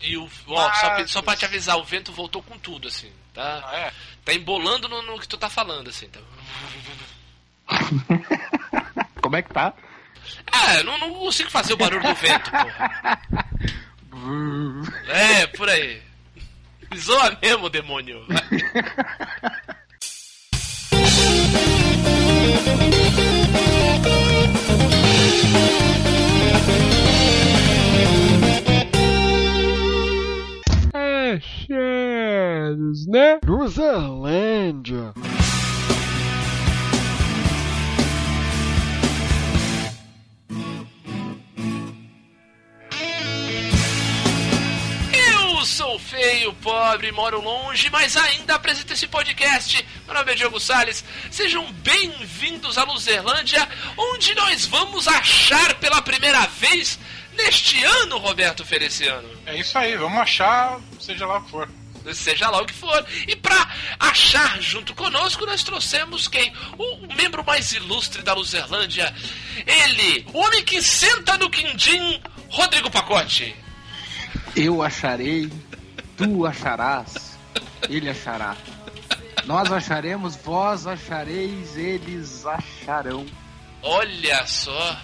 E o. Ó, só, só pra te avisar, o vento voltou com tudo, assim. Tá, Ah, é? tá embolando no, no que tu tá falando, assim. Tá... Como é que tá? Ah, eu não, não consigo fazer o barulho do vento, porra. É, por aí. Zoa mesmo, demônio. Achados, né? Luzerlândia. Eu sou feio, pobre, moro longe, mas ainda apresento esse podcast. Meu nome é Diogo Salles. Sejam bem-vindos à Luzerlândia, onde nós vamos achar pela primeira vez neste ano, Roberto Feliciano. É isso aí, vamos achar, seja lá o que for. Seja lá o que for. E pra achar junto conosco, nós trouxemos quem? O membro mais ilustre da Luzerlândia. Ele, o homem que senta no quindim, Rodrigo Pacote. Eu acharei, tu acharás, ele achará. Nós acharemos, vós achareis, eles acharão. Olha só.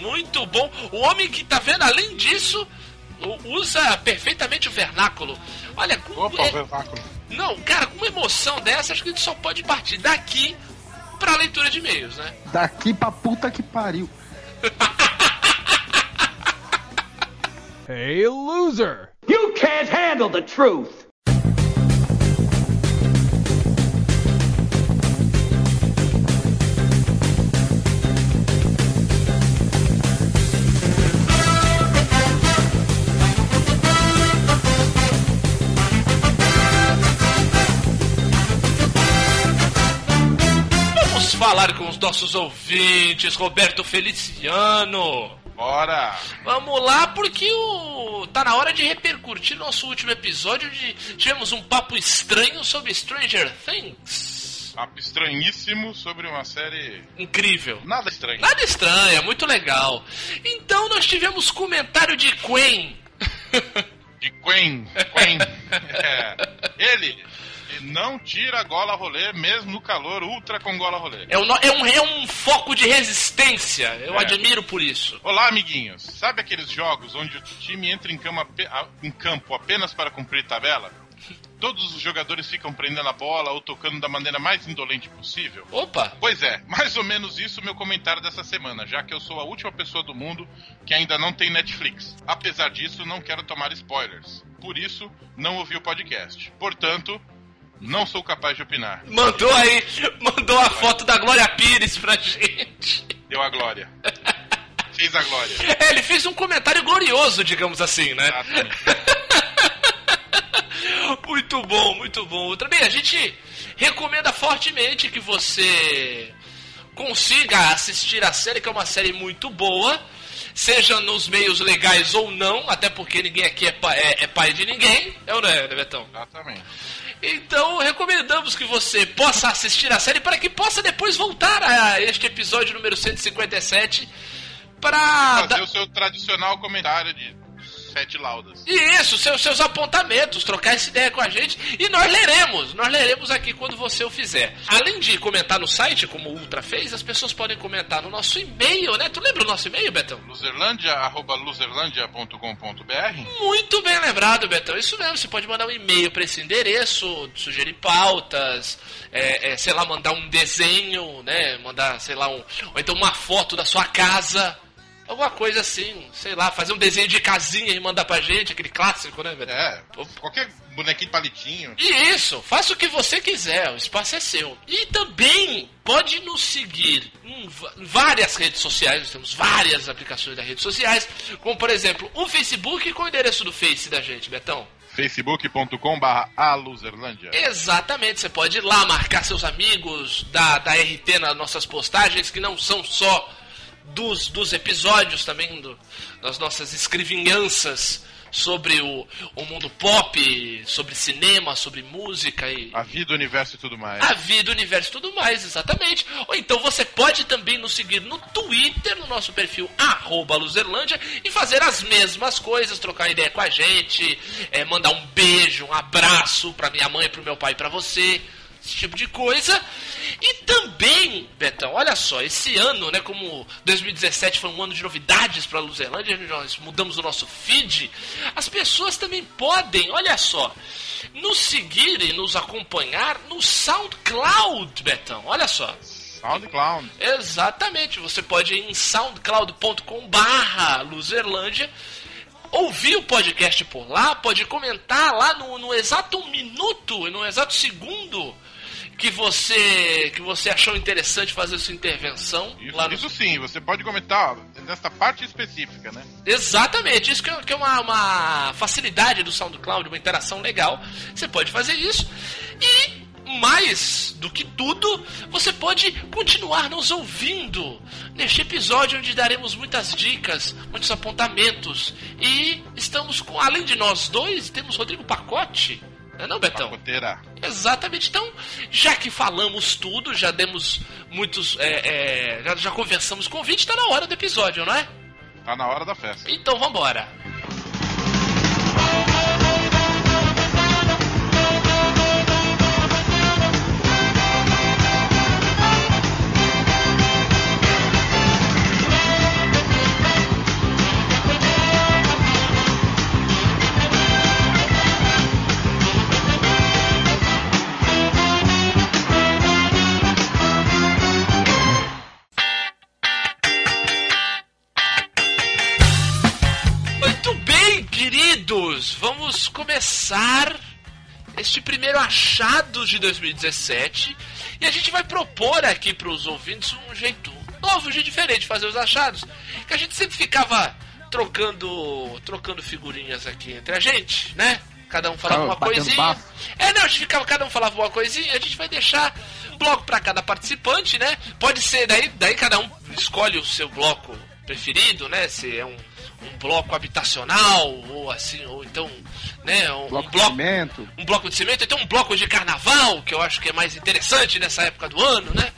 Muito bom. O homem que tá vendo, além disso, usa perfeitamente o vernáculo. Olha, com, Opa, é- o vernáculo. não, cara, com uma emoção dessa, acho que a gente só pode partir daqui pra leitura de e-mails, né? Daqui pra puta que pariu. Hey, loser! You can't handle the truth. Falar com os nossos ouvintes, Roberto Feliciano. Bora! Vamos lá, porque o tá na hora de repercutir nosso último episódio onde tivemos um papo estranho sobre Stranger Things. Papo estranhíssimo sobre uma série. Incrível. Nada estranho. Nada estranho, é muito legal. Então nós tivemos comentário de Quen. De Quen. Quen. É. Ele. Não tira a gola rolê, mesmo no calor ultra com gola rolê. É um, é um, é um foco de resistência. Eu É. admiro por isso. Olá, amiguinhos. Sabe aqueles jogos onde o time entra em, cama em campo apenas para cumprir tabela? Todos os jogadores ficam prendendo a bola ou tocando da maneira mais indolente possível? Opa! Pois é, mais ou menos isso o meu comentário dessa semana, já que eu sou a última pessoa do mundo que ainda não tem Netflix. Apesar disso, não quero tomar spoilers. Por isso, não ouvi o podcast. Portanto, não sou capaz de opinar. Mandou aí, mandou a foto da Glória Pires pra gente. Deu a glória. Fez a glória. É, ele fez um comentário glorioso, digamos assim, né? Exatamente. Muito bom, muito bom. Também a gente recomenda fortemente que você consiga assistir a série, que é uma série muito boa, seja nos meios legais ou não, até porque ninguém aqui é, pa- é- é pai de ninguém, é ou não é, né, Betão? Exatamente. Então, recomendamos que você possa assistir a série para que possa depois voltar a este episódio número 157 para Fazer o seu tradicional comentário de sete laudas. Isso, seus, seus apontamentos, trocar essa ideia com a gente e nós leremos. Nós leremos aqui quando você o fizer. Além de comentar no site, como o Ultra fez, as pessoas podem comentar no nosso e-mail, né? Tu lembra o nosso e-mail, Betão? Luzerlândia, arroba luzerlândia.com.br Muito bem lembrado, Betão. Isso mesmo, você pode mandar um e-mail para esse endereço, sugerir pautas, é, é, sei lá, mandar um desenho, né? Mandar, sei lá, um, ou então uma foto da sua casa. Alguma coisa assim, sei lá, fazer um desenho de casinha e mandar pra gente, aquele clássico, né, Betão? É, qualquer bonequinho de palitinho. E isso, faça o que você quiser, o espaço é seu. E também pode nos seguir em várias redes sociais, nós temos várias aplicações das redes sociais, como por exemplo o Facebook com o endereço do Face da gente, Betão. facebook.com barra aluzerlândia. Exatamente, você pode ir lá marcar seus amigos da, da RT nas nossas postagens, que não são só dos, dos episódios, também do- das nossas escrivinhanças sobre o, o mundo pop, sobre cinema, sobre música e A vida, o universo e tudo mais. a vida, o universo e tudo mais, exatamente. Ou então você pode também nos seguir no Twitter, no nosso perfil arroba Luzerlândia, e fazer as mesmas coisas, trocar ideia com a gente, é, mandar um beijo, um abraço pra minha mãe, pro meu pai e pra você. Esse tipo de coisa. E também, Betão, olha só, esse ano, né, como 2017 foi um ano de novidades para Luzerlândia, nós mudamos o nosso feed, as pessoas também podem, olha só, nos seguir e nos acompanhar no SoundCloud, Betão. Olha só. SoundCloud. Exatamente, você pode ir em soundcloud.com barra Luzerlândia, ouvir o podcast por lá, pode comentar lá no, no exato minuto, no exato segundo que você que você achou interessante fazer sua intervenção Isso, lá no isso sim, você pode comentar nessa parte específica, né? Exatamente, isso que é, que é uma, uma facilidade do SoundCloud, uma interação legal. Você pode fazer isso. E mais do que tudo, você pode continuar nos ouvindo neste episódio onde daremos muitas dicas, muitos apontamentos. E estamos com, além de nós dois, temos Rodrigo Pacote. Não é não, Betão? Pacoteira. Exatamente. Então, já que falamos tudo, já demos muitos. é, é, já, já conversamos com o vídeo, está na hora do episódio, não é? Tá na hora da festa. Então vambora. Queridos, vamos começar este primeiro achados de 2017 e a gente vai propor aqui para os ouvintes um jeito novo, um jeito diferente de fazer os achados, que a gente sempre ficava trocando trocando figurinhas aqui entre a gente, né? Cada um falava Ah, uma coisinha. bafo. É, não, a gente ficava, cada um falava uma coisinha, a gente vai deixar um bloco para cada participante, né? Pode ser, daí, daí cada um escolhe o seu bloco preferido, né? Se é um, um bloco habitacional, ou assim, ou então, né? Um Bloco um de bloco, cimento. um bloco de cimento, então um bloco de carnaval, que eu acho que é mais interessante nessa época do ano, né?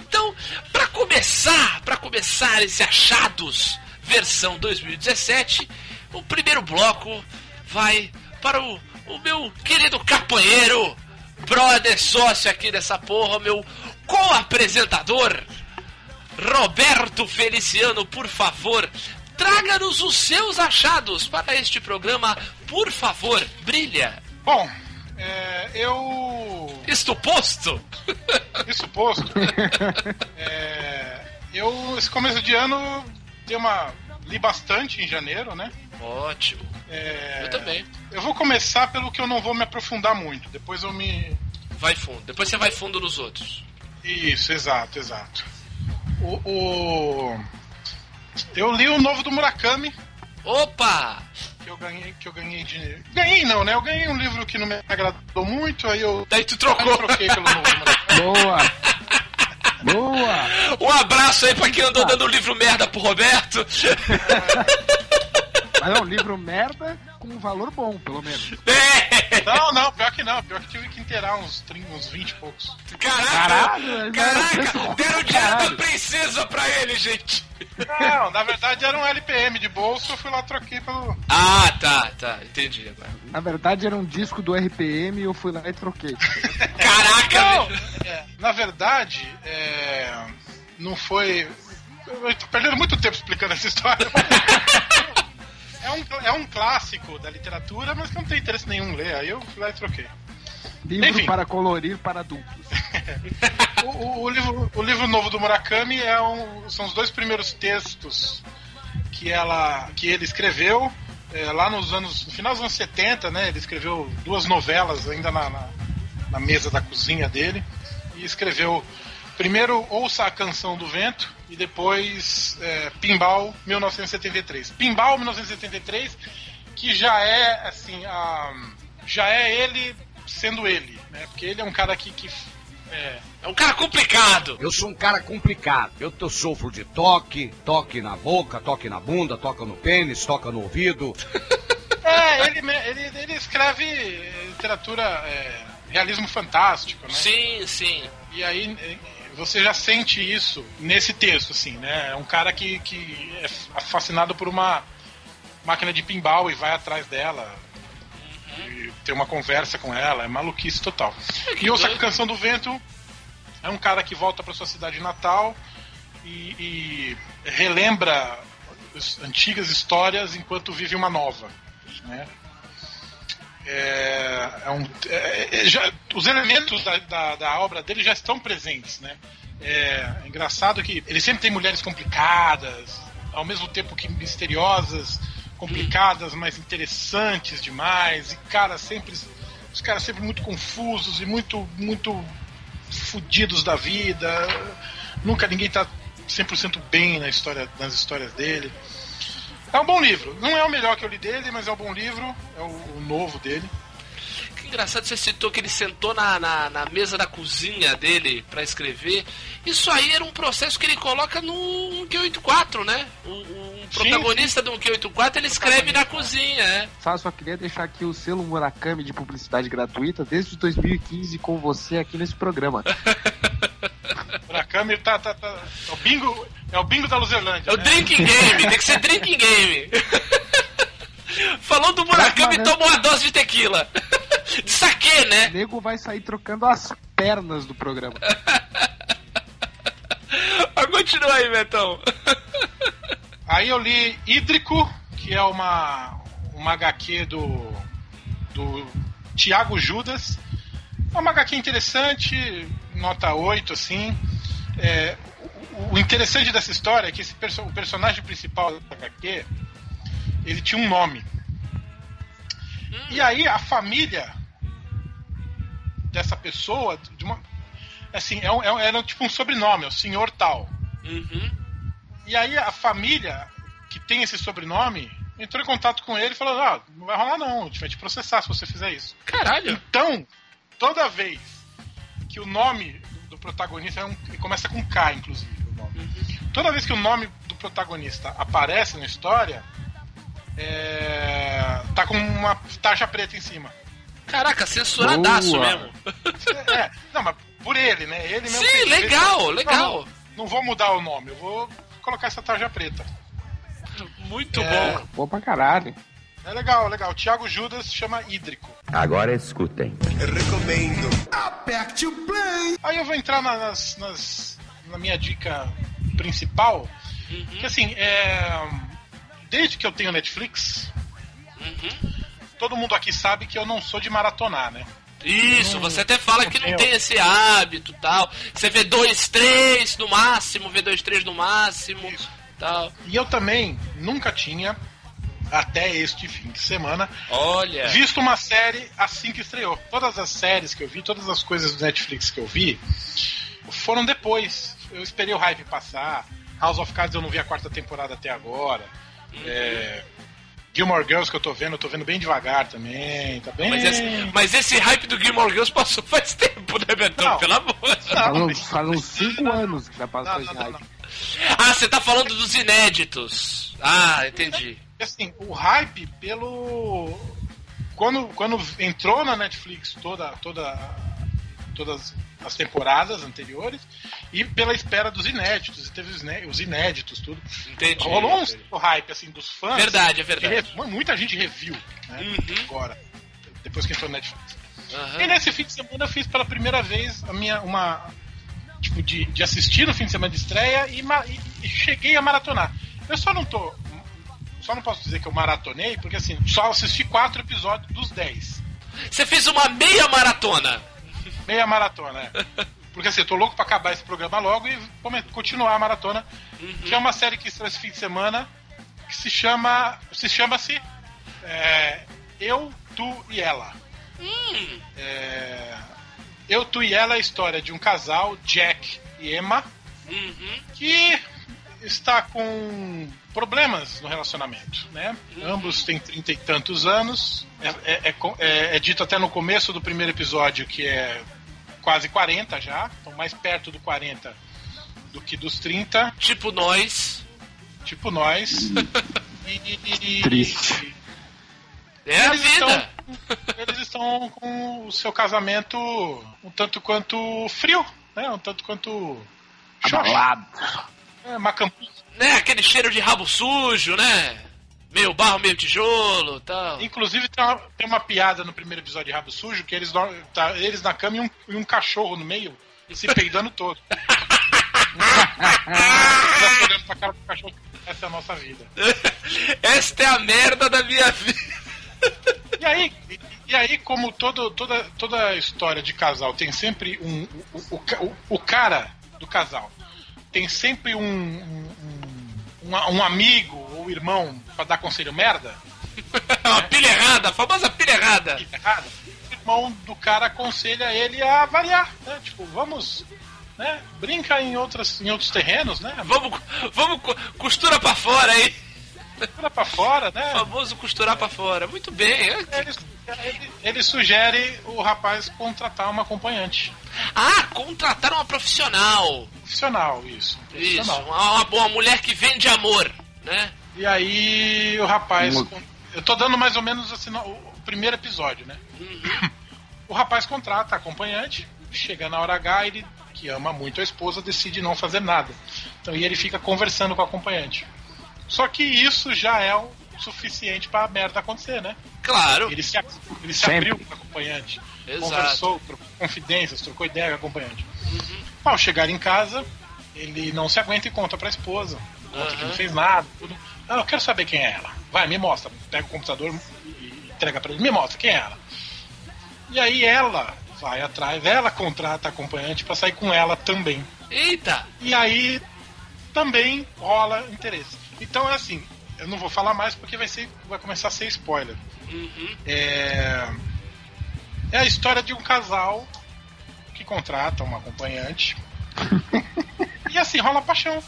Então, para começar, para começar esse achados versão 2017, o primeiro bloco vai para o, o meu querido capanheiro, brother sócio aqui dessa porra, meu co-apresentador, Roberto Feliciano, por favor, traga-nos os seus achados para este programa, por favor, brilha. Bom, é, eu. Isto posto? Isso posto. é, eu, esse começo de ano, dei uma. li bastante em janeiro, né? Ótimo, É, eu também. Eu vou começar pelo que eu não vou me aprofundar muito. Depois eu me. Vai fundo, depois você vai fundo nos outros. Isso, exato, exato. O. o- Eu li o novo do Murakami, Opa! que eu ganhei, que eu ganhei de. Ganhei não, né? Eu ganhei um livro que não me agradou muito, aí eu. Daí tu aí eu trocou. troquei pelo novo do Murakami. Boa! Boa! Um abraço aí pra quem andou dando livro merda pro Roberto. Mas é um livro merda com um valor bom, pelo menos. É. Não, não, pior que não. Pior que tive que inteirar uns, 30, uns 20 e poucos. Caraca! Caralho, Caraca! mas- Deram dinheiro da princesa pra ele, gente! Não, na verdade era um LPM de bolso, eu fui lá troquei pelo. Ah, tá, tá. Entendi agora. Na verdade era um disco do RPM e eu fui lá e troquei. Caraca! Não, é, na verdade, é, não foi. Eu tô perdendo muito tempo explicando essa história. É um, é um clássico da literatura, mas que eu não tenho interesse nenhum em ler, aí eu fui lá e troquei. Livro Enfim. para colorir para adultos. O, o- o livro, o livro novo do Murakami é um- são os dois primeiros textos que, ela, que ele escreveu é, lá nos anos. No final dos anos 70, né? Ele escreveu duas novelas ainda na, na, na mesa da cozinha dele. E escreveu primeiro Ouça a Canção do Vento e depois é, Pinball 1973. Pinball 1973, que já é assim, a, já é ele sendo ele, né? Porque ele é um cara que, que é, É um cara complicado. Eu sou um cara complicado. Eu, eu sofro de toque, toque na boca, toque na bunda, toca no pênis, toca no ouvido. É, É, ele, ele, ele escreve literatura, é, realismo fantástico, né? Sim, sim. E aí você já sente isso nesse texto, assim, né? É um cara que, que é fascinado por uma máquina de pinball e vai atrás dela. E tem uma conversa com ela, é maluquice total. E ouça a. Canção do Vento é um cara que volta para sua cidade natal e, e relembra as antigas histórias enquanto vive uma nova. Né? É, é um, é- é- já- os elementos da, da, da obra dele já estão presentes, né? É, é engraçado que ele sempre tem mulheres complicadas, ao mesmo tempo que misteriosas, complicadas, mas interessantes demais, e caras sempre os caras sempre muito confusos e muito muito fudidos da vida. Nunca ninguém tá 100% bem na história, nas histórias dele. É um bom livro. Não é o melhor que eu li dele, mas é um bom livro. É o, o novo dele. Que engraçado você citou que ele sentou na, na, na mesa da cozinha dele pra escrever. Isso aí era um processo que ele coloca no 1Q84, né? O, o protagonista do 1Q84 ele escreve na cozinha, é. Só, só queria deixar aqui o selo Murakami de publicidade gratuita desde 2015 com você aqui nesse programa. Murakami tá, tá, tá. É o bingo, é o bingo da Luzerlândia. É o né? drinking game, tem que ser drinking game. Falou do Murakami, Mas, tomou uma dose de tequila. De saque, O né? nego vai sair trocando as pernas do programa. Mas continua aí, Betão. Aí eu li Hídrico, que é uma, uma HQ do, do Tiago Judas. É uma HQ interessante, nota 8, assim. É, o, interessante dessa história é que esse perso o personagem principal da HQ ele tinha um nome. E aí a família dessa pessoa, de uma, assim, é um, é um- era tipo um sobrenome, é o senhor tal. Uhum. E aí a família que tem esse sobrenome entrou em contato com ele e falou: ah, não vai rolar não, a gente vai te processar se você fizer isso. Caralho. Então, toda vez que o nome protagonista é um, ele começa com K, inclusive, o nome. Toda vez que o nome do protagonista aparece na história, é, tá com uma taxa preta em cima. Caraca, censuradaço Boa. mesmo. É, não, mas por ele, né? Ele mesmo Sim, legal, Não, legal. Não, não vou mudar o nome, eu vou colocar essa tarja preta. Muito É. bom. Bom pra caralho. É legal, legal. Tiago Judas chama Hídrico. Agora escutem. Aí eu vou entrar na- nas, nas- na minha dica principal. Que assim, é, desde que eu tenho Netflix, todo mundo aqui sabe que eu não sou de maratonar, né? Isso, você até fala que não eu- tem esse hábito tal. Você vê dois, três no máximo, vê dois, três no máximo. Isso. Tal. E eu também nunca tinha, até este fim de semana, Olha. visto uma série assim que estreou. Todas as séries que eu vi, todas as coisas do Netflix que eu vi, foram depois. Eu esperei o hype passar. House of Cards eu não vi a quarta temporada até agora. É, Gilmore Girls que eu tô vendo, eu tô vendo bem devagar também. Tá bem. Mas esse, mas esse hype do Gilmore Girls passou faz tempo, né, Betão? Não. Pelo amor. Não, Faz uns, faz uns cinco anos que já passou Não, esse não, hype. não. Ah, você tá falando dos inéditos. Ah, entendi. Assim, o hype pelo. Quando, quando entrou na Netflix toda, toda, todas as temporadas anteriores e pela espera dos inéditos, e teve os iné- os inéditos, tudo. Entendi. Rolou um certo hype assim dos fãs. Verdade, é que verdade. Muita gente reviu, né? Uhum. Agora, depois que entrou na Netflix. Aham. E nesse fim de semana eu fiz pela primeira vez a minha uma tipo de, de assistir no fim de semana de estreia e, e- e cheguei a maratonar. Eu só não tô só não posso dizer que eu maratonei porque assim só assisti quatro episódios dos dez. Você fez uma meia maratona. Meia maratona, é. Porque assim, eu tô louco pra acabar esse programa logo e continuar a maratona. Que é uma série que estreou esse fim de semana que se chama. Se chama-se é, Eu, Tu e Ela. É, eu, Tu e Ela é a história de um casal, Jack e Emma, Uhum. que está com problemas no relacionamento, né? Ambos têm trinta e tantos anos. É, é- é é- é dito até no começo do primeiro episódio que é quase 40 já, estão mais perto do 40 do que dos 30, Tipo nós. tipo nós. E, e- e- Triste. É a Eles vida. estão, eles estão com o seu casamento um tanto quanto frio, né? Um tanto quanto. Abalado. É, macambu. Né? Aquele cheiro de rabo sujo, né? Meio barro, meio tijolo tal. Inclusive tem uma, tem uma piada no primeiro episódio de Rabo Sujo que eles, tá, eles na cama e um, e um cachorro no meio se peidando todo. Olhando pra cara do cachorro. Essa é a nossa vida. Esta é a merda da minha vida. E aí, e aí como todo, toda, toda história de casal tem sempre um. O, o, o, o cara do casal tem sempre um, um, um, um amigo ou irmão pra dar conselho merda. Uma pilha errada, a famosa pilha errada. errado, o irmão do cara aconselha ele a variar, né? Tipo, vamos, né? Brinca em, outras, em outros terrenos, né? Vamos, vamos co- costura pra fora aí. Tira pra fora, né? Famoso costurar pra fora. Muito bem. Ele, ele, ele sugere o rapaz contratar uma acompanhante. Ah, contratar uma profissional. Profissional, isso. Isso, Profissional. uma, uma, uma mulher que vende amor, né? E aí o rapaz. Eu tô dando mais ou menos assim, o primeiro episódio, né? O rapaz contrata a acompanhante, chega na hora H, ele, que ama muito a esposa, decide não fazer nada. Então e ele fica conversando com a acompanhante. Só que isso já é o suficiente pra merda acontecer, né? Claro. Ele se, ele se abriu com a acompanhante, Exato. conversou, trocou confidências, trocou ideia com a acompanhante. Ao chegar em casa, ele não se aguenta e conta pra esposa. Conta que Aham. não fez nada. Tudo. Ah, eu quero saber quem é ela. Vai, me mostra. Pega o computador e entrega pra ele. Me mostra quem é ela. E aí ela vai atrás, ela contrata a acompanhante pra sair com ela também. Eita. E aí também rola interesse. Então é assim, eu não vou falar mais porque vai, ser, vai começar a ser spoiler. Uhum. É, é a história de um casal que contrata uma acompanhante. e assim, rola paixão.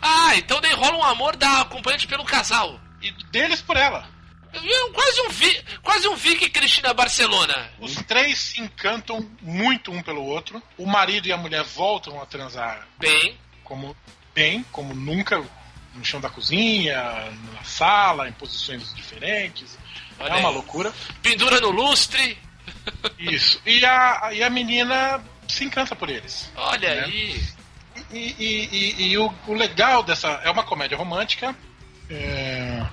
Ah, então daí rola um amor da acompanhante pelo casal. E deles por ela. É quase um, vi, quase um Vicky Cristina Barcelona. Os três se encantam muito um pelo outro. O marido e a mulher voltam a transar Bem, como bem, como nunca, no chão da cozinha, na sala, em posições diferentes. Olha é uma aí. loucura. pendura no lustre. Isso. E a, e a menina se encanta por eles. Olha Né? aí. E, e- e- e o, o legal dessa. É uma comédia romântica. é,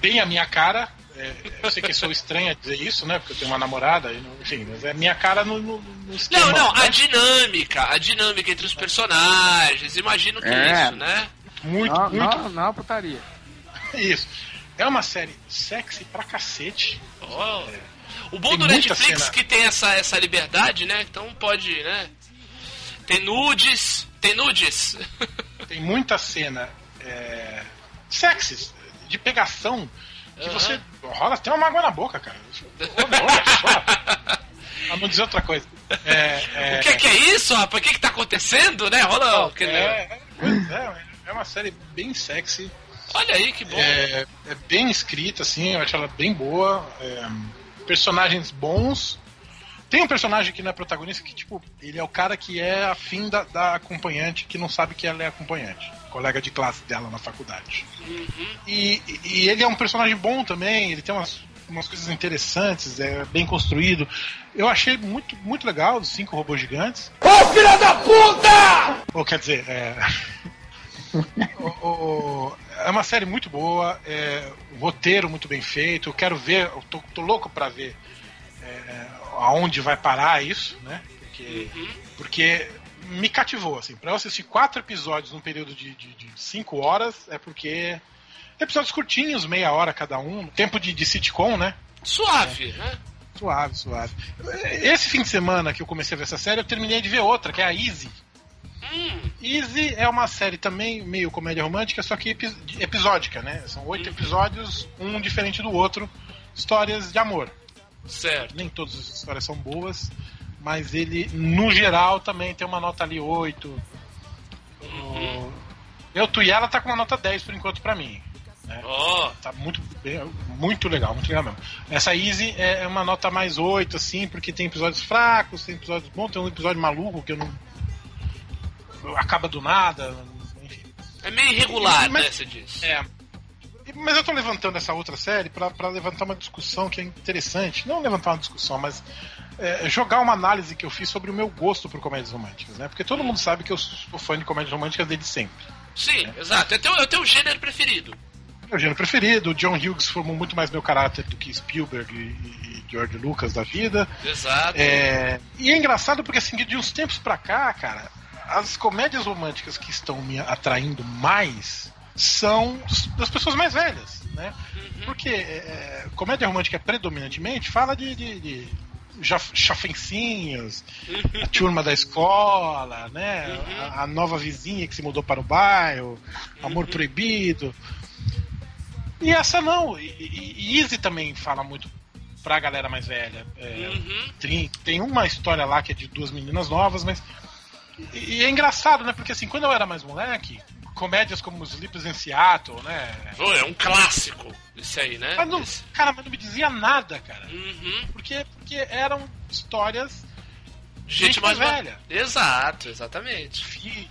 bem a minha cara. é, eu sei que sou estranha dizer isso, né? Porque eu tenho uma namorada, e enfim, mas é minha cara no, no, no esquema, Não, não, né? a dinâmica, a dinâmica entre os personagens, imagino que É. isso, né? Muito, Não, muito. não, não, putaria. Isso. É uma série sexy pra cacete. Ó. O bom Tem do Netflix cena. que tem essa, essa liberdade, né? Então pode, né? Tem nudes, tem nudes. Tem muita cena é, sexy, de pegação, que Aham. você rola até uma água na boca, cara. Olha só. Pra não dizer outra coisa. É, é, O que, que é isso, rapaz? O que, que tá acontecendo, né? Rola. aquele- é, é, pois é, é uma série bem sexy. Olha aí que bom. É, é bem escrita, assim, eu acho ela bem boa. é, personagens bons. Tem um personagem que não é protagonista que, tipo, ele é o cara que é afim da, da acompanhante, que não sabe que ela é acompanhante. Colega de classe dela na faculdade. E, e- e ele é um personagem bom também, ele tem umas, umas coisas interessantes, é bem construído. Eu achei muito, muito legal os cinco robôs gigantes. Ô filha da puta! Ou quer dizer, é. o- é uma série muito boa, é, um roteiro muito bem feito. Eu quero ver, eu tô, tô louco pra ver é, aonde vai parar isso, né? Porque, porque me cativou, assim. Pra eu assistir quatro episódios num período de, de, de cinco horas, é porque. Episódios curtinhos, meia hora cada um, tempo de, de sitcom, né? Suave, né? Suave, suave. Esse fim de semana que eu comecei a ver essa série, eu terminei de ver outra, que é a Easy. Easy é uma série também meio comédia romântica, só que epi- episódica, né? São oito episódios, um diferente do outro, histórias de amor. certo. Nem todas as histórias são boas, mas ele, no geral, também tem uma nota ali 8. O- Eu, tu e ela tá com uma nota 10 por enquanto pra mim. Né? Ó, Tá muito, muito legal, muito legal mesmo. Essa Easy é é uma nota mais 8, assim, porque tem episódios fracos, tem episódios bons, tem um episódio maluco que eu não. Acaba do nada, enfim. é meio irregular, Mas- né? Você diz. É. mas eu tô levantando essa outra série pra pra levantar uma discussão que é interessante. Não levantar uma discussão, mas é, jogar uma análise que eu fiz sobre o meu gosto por comédias românticas, né? Porque todo mundo sabe que eu sou fã de comédias românticas desde sempre. Sim, exato. É teu, é teu gênero preferido. Meu gênero preferido, o John Hughes formou muito mais meu caráter do que Spielberg e, e George Lucas da vida. Exato. É, e é engraçado porque assim, de uns tempos pra cá, cara, as comédias românticas que estão me atraindo mais são das pessoas mais velhas, né? Porque é, comédia romântica predominantemente fala de, de, de chafencinhos, a turma da escola, né? A, a nova vizinha que se mudou para o bairro, amor proibido. E essa não. E, e, e Easy também fala muito pra galera mais velha. É, Uhum. tem, tem uma história lá que é de duas meninas novas, mas. E, e é engraçado, né? Porque assim, quando eu era mais moleque, comédias como Sleepers in Seattle, né? Pô, é um clássico isso aí, né? Mas não, Esse- cara, mas não me dizia nada, cara. Uhum. Porque, porque eram histórias Gente, Gente mais velha. Exato, exatamente. e,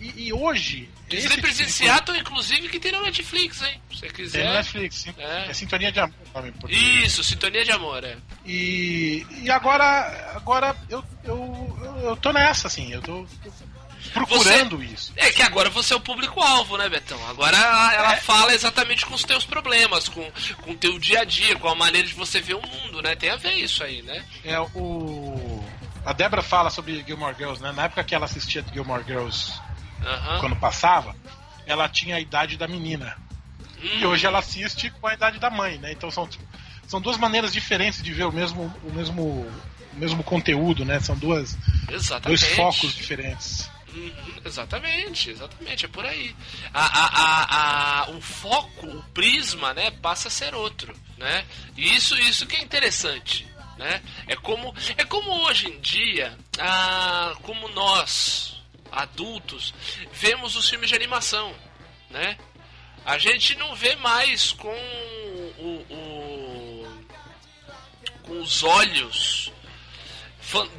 e, e hoje. esse Sleepers tipo de inclusive, que tem na Netflix, hein? Se você quiser. Tem no Netflix, sim. É. É. Sintonia de Amor nome português. Isso, Sintonia de Amor, é. E, e agora, agora eu, eu, eu, eu tô nessa, assim, eu tô, tô procurando isso. É que agora você é o público-alvo, né, Betão? Agora ela, ela fala exatamente com os teus problemas, com, com o teu dia a dia, com a maneira de você ver o mundo, né? Tem a ver isso aí, né? É o. A Débora fala sobre Gilmore Girls, né? Na época que ela assistia Gilmore Girls Aham. quando passava, ela tinha a idade da menina. E Hum, hoje ela assiste com a idade da mãe, né? Então são, são duas maneiras diferentes de ver o mesmo, o mesmo, o mesmo conteúdo, né? São duas, Exatamente. dois focos diferentes. Uhum, exatamente, exatamente, é por aí. A, a, a, a- o foco, o prisma, né, passa a ser outro, né? E isso, isso que é interessante, né? É como, é como hoje em dia, ah, como nós, adultos, vemos os filmes de animação, né? A gente não vê mais com o, o- com os olhos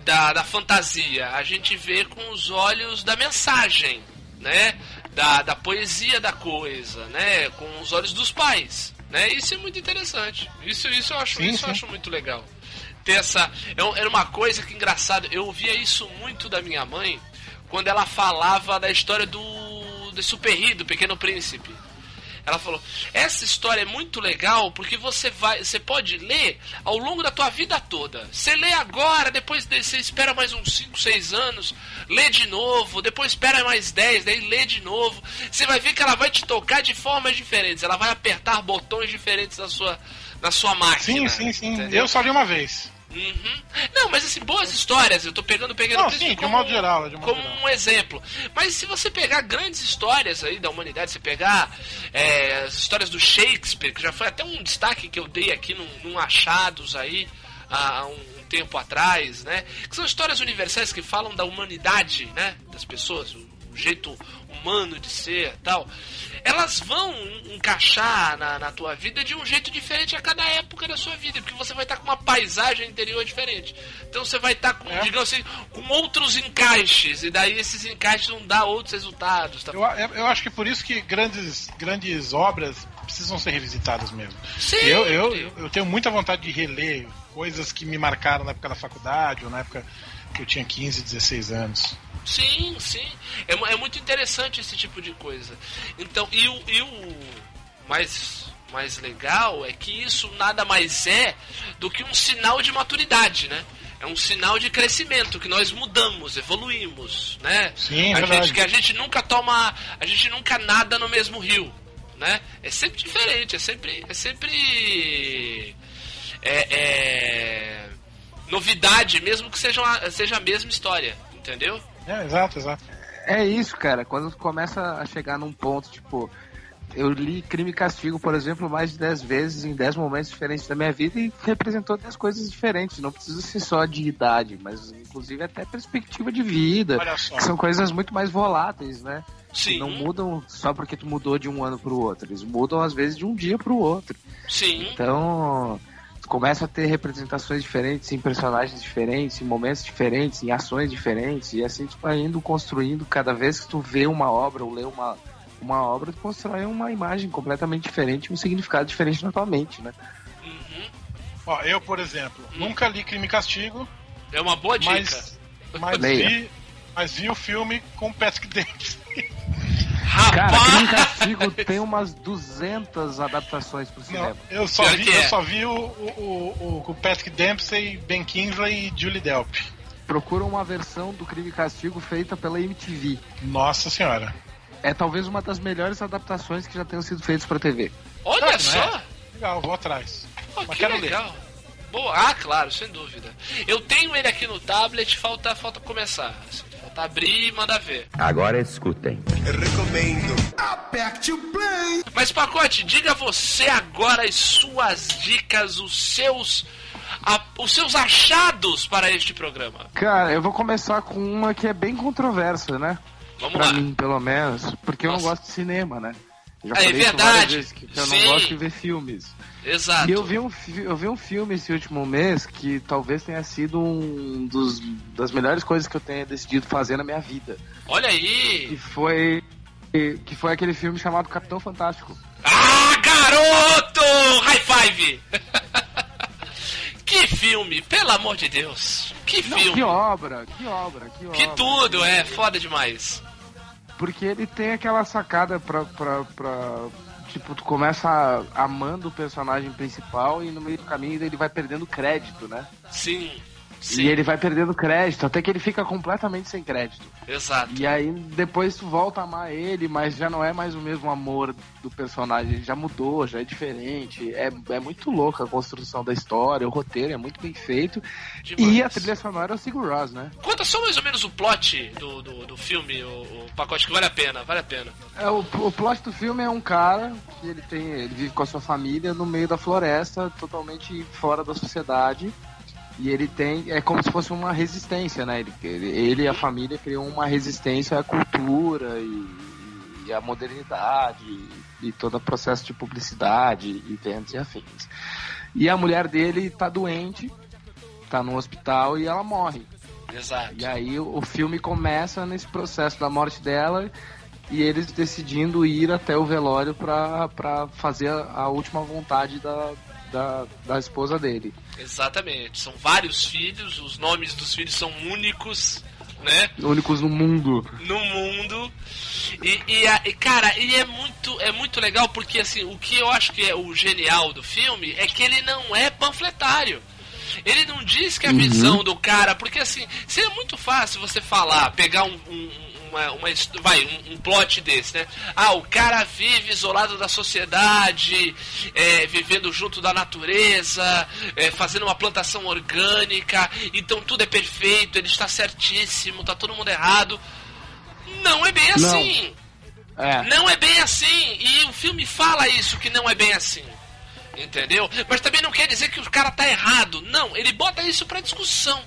da, da fantasia, a gente vê com os olhos da mensagem, né? Da, da poesia da coisa, né? Com os olhos dos pais, né? Isso é muito interessante. Isso, isso eu acho, Sim, isso eu sim. acho muito legal. Ter essa, é era uma coisa que engraçado. Eu ouvia isso muito da minha mãe quando ela falava da história do do Super Rio, do Pequeno Príncipe. Ela falou: essa história é muito legal porque você vai, você pode ler ao longo da tua vida toda. Você lê agora, depois de- você espera mais uns 5, 6 anos, lê de novo, depois espera mais 10, daí lê de novo. Você vai ver que ela vai te tocar de formas diferentes, ela vai apertar botões diferentes na sua na sua Sim, máquina. sim, sim. entendeu? Eu só li uma vez. Uhum. Não, mas assim, boas histórias, eu tô pegando o Pequeno Não, sim, como, modo geral, um modo como geral. um exemplo. Mas se você pegar grandes histórias aí da humanidade, você pegar é, as histórias do Shakespeare, que já foi até um destaque que eu dei aqui num, num Achados aí há um tempo atrás, né? Que são histórias universais que falam da humanidade, né? Das pessoas, o jeito humano de ser tal. Elas vão encaixar na, na tua vida de um jeito diferente a cada época da sua vida, porque você vai estar com uma paisagem interior diferente. Então você vai estar com, É. digamos assim, com outros encaixes, e daí esses encaixes vão dar outros resultados. Tá? Eu, eu, acho que por isso que grandes, grandes obras precisam ser revisitadas mesmo. Sempre. Eu, eu, eu tenho muita vontade de reler coisas que me marcaram na época da faculdade ou na época que eu tinha 15, 16 anos. Sim, sim. É, é muito interessante esse tipo de coisa. Então, e o, e o mais, mais legal é que isso nada mais é do que um sinal de maturidade, né? É um sinal de crescimento, que nós mudamos, evoluímos, né? Sim, é a verdade. gente, que a gente nunca toma. A gente nunca nada no mesmo rio. Né? É sempre diferente, é sempre. É sempre. É, é, novidade, mesmo que seja, uma- seja a mesma história, entendeu? É, exato, exato. É isso, cara. Quando começa a chegar num ponto, tipo, eu li Crime e Castigo, por exemplo, mais de 10 vezes em 10 momentos diferentes da minha vida e representou 10 coisas diferentes. Não precisa ser só de idade, mas inclusive até perspectiva de vida. Que são coisas muito mais voláteis, né? Sim. Não mudam só porque tu mudou de um ano pro outro. Eles mudam às vezes de um dia pro outro. Sim. Então, começa a ter representações diferentes, em personagens diferentes, em momentos diferentes, em ações diferentes, e assim tu vai indo construindo cada vez que tu vê uma obra ou lê uma, uma obra, tu constrói uma imagem completamente diferente, um significado diferente na tua mente, né? Uhum. Ó, eu, por exemplo, nunca li Crime e Castigo, É uma boa dica. mas, mas, vi, mas vi o filme com Patrick Dempsey. Cara, Rapaz! Crime e Castigo tem umas 200 adaptações pro Não, cinema. eu só Pior vi, que é. eu só vi o, o, o, o Patrick Dempsey, Ben Kingsley e Julie Delp. Procura uma versão do Crime e Castigo feita pela MTV. Nossa senhora. É talvez uma das melhores adaptações que já tenham sido feitas pra TV. Olha Ah, não só! é? Legal, vou atrás. Pô, Mas que quero ler. legal. Boa. Ah, claro, sem dúvida. Eu tenho ele aqui no tablet, falta, falta começar. Assim, falta abrir e mandar ver. Agora escutem. Mas, Pacote, diga você agora as suas dicas, os seus, a- os seus achados para este programa. Cara, eu vou começar com uma que é bem controversa, né? Vamos pra lá. mim, pelo menos. Porque eu Nossa. não gosto de cinema, né? Eu já É falei isso verdade. várias vezes que eu Sim. não gosto de ver filmes. Exato. E eu vi, um, eu vi um filme esse último mês que talvez tenha sido um dos das melhores coisas que eu tenha decidido fazer na minha vida. Olha Que aí. foi que foi aquele filme chamado Capitão Fantástico. Ah, garoto! High five! que filme, pelo amor de Deus. Que Não, filme. que obra, que obra, que obra. Que tudo, é foda demais. Porque ele tem aquela sacada pra, pra, pra tipo, tu começa amando o personagem principal e no meio do caminho ele vai perdendo crédito, né? Sim. Sim, E ele vai perdendo crédito, até que ele fica completamente sem crédito. exato. E aí depois tu volta a amar ele, mas já não é mais o mesmo amor do personagem, ele já mudou, já é diferente. É, é muito louca a construção da história, o roteiro é muito bem feito. Demais. E a trilha sonora é o Sigur Rós, né? Conta só mais ou menos o plot do, do, do filme, o, o pacote que vale a pena, vale a pena. É, o, o plot do filme é um cara que ele tem. ele vive com a sua família no meio da floresta, totalmente fora da sociedade. E ele tem. É como se fosse uma resistência, né? Ele, ele, e a família criam uma resistência à cultura e, e à modernidade e, e todo o processo de publicidade, eventos e afins. E a mulher dele tá doente, tá no hospital e ela morre. Exato. E aí o filme começa nesse processo da morte dela e eles decidindo ir até o velório pra fazer a, a última vontade da, da, da esposa dele. Exatamente. São vários filhos, os nomes dos filhos são únicos, né? Únicos no mundo. no mundo. E, e, a- e, cara, e é muito, é muito legal porque assim, o que eu acho que é o genial do filme é que ele não é panfletário. Ele não diz que a visão do cara, porque assim, seria muito fácil você falar, pegar um, um- uma, uma vai, um, um plot desse, né? Ah, o cara vive isolado da sociedade, é, vivendo junto da natureza, é, fazendo uma plantação orgânica, então tudo é perfeito, ele está certíssimo, tá todo mundo errado. Não é bem Não. assim. É. Não é bem assim. E o filme fala isso, que não é bem assim. Entendeu? Mas também não quer dizer que o cara tá errado. Não, ele bota isso pra discussão.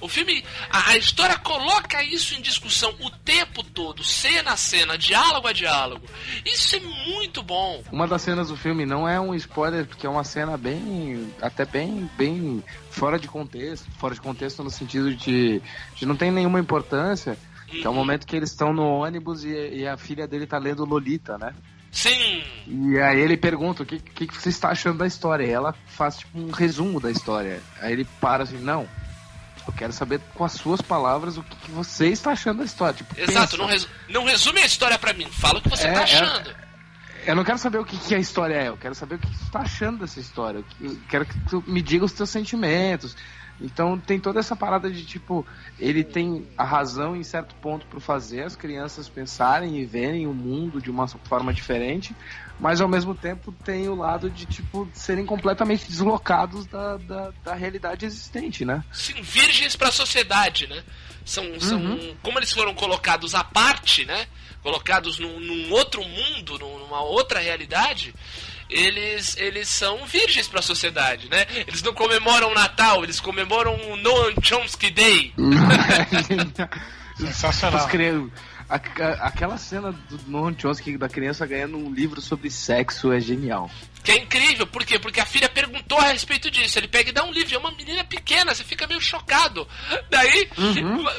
O filme, a, a história coloca isso em discussão o tempo todo, cena a cena, diálogo a diálogo. Isso é muito bom. Uma das cenas do filme não é um spoiler, porque é uma cena bem. até bem, bem fora de contexto. Fora de contexto no sentido de, de não tem nenhuma importância. Que é o momento que eles estão no ônibus e, e a filha dele tá lendo Lolita, né? Sim, E aí ele pergunta o que, que, que você está achando da história. E ela faz tipo um resumo da história. Aí ele para assim, não. Eu quero saber com as suas palavras o que, que você está achando da história. Tipo, exato. pensa. Não, resu- não resume a história pra mim. Fala o que você É, tá é- achando. Eu não quero saber o que, que a história é, eu quero saber o que você está achando dessa história. Eu quero que tu me diga os teus sentimentos. Então tem toda essa parada de tipo, ele tem a razão em certo ponto para fazer as crianças pensarem e verem o mundo de uma forma diferente, mas ao mesmo tempo tem o lado de tipo serem completamente deslocados da, da, da realidade existente, né? Sim, virgens pra sociedade, né? São, são Uhum. como eles foram colocados à parte, né? Colocados num, num outro mundo, num- numa outra realidade, eles eles são virgens pra sociedade, né? Eles não comemoram o Natal, eles comemoram o Noam Chomsky Day. Sensacional. A- a- aquela cena do Noam Chomsky da criança ganhando um livro sobre sexo é genial. Que é incrível, por quê? Porque a filha perguntou a respeito disso. Ele pega e dá um livro, é uma menina pequena, você fica meio chocado. Daí,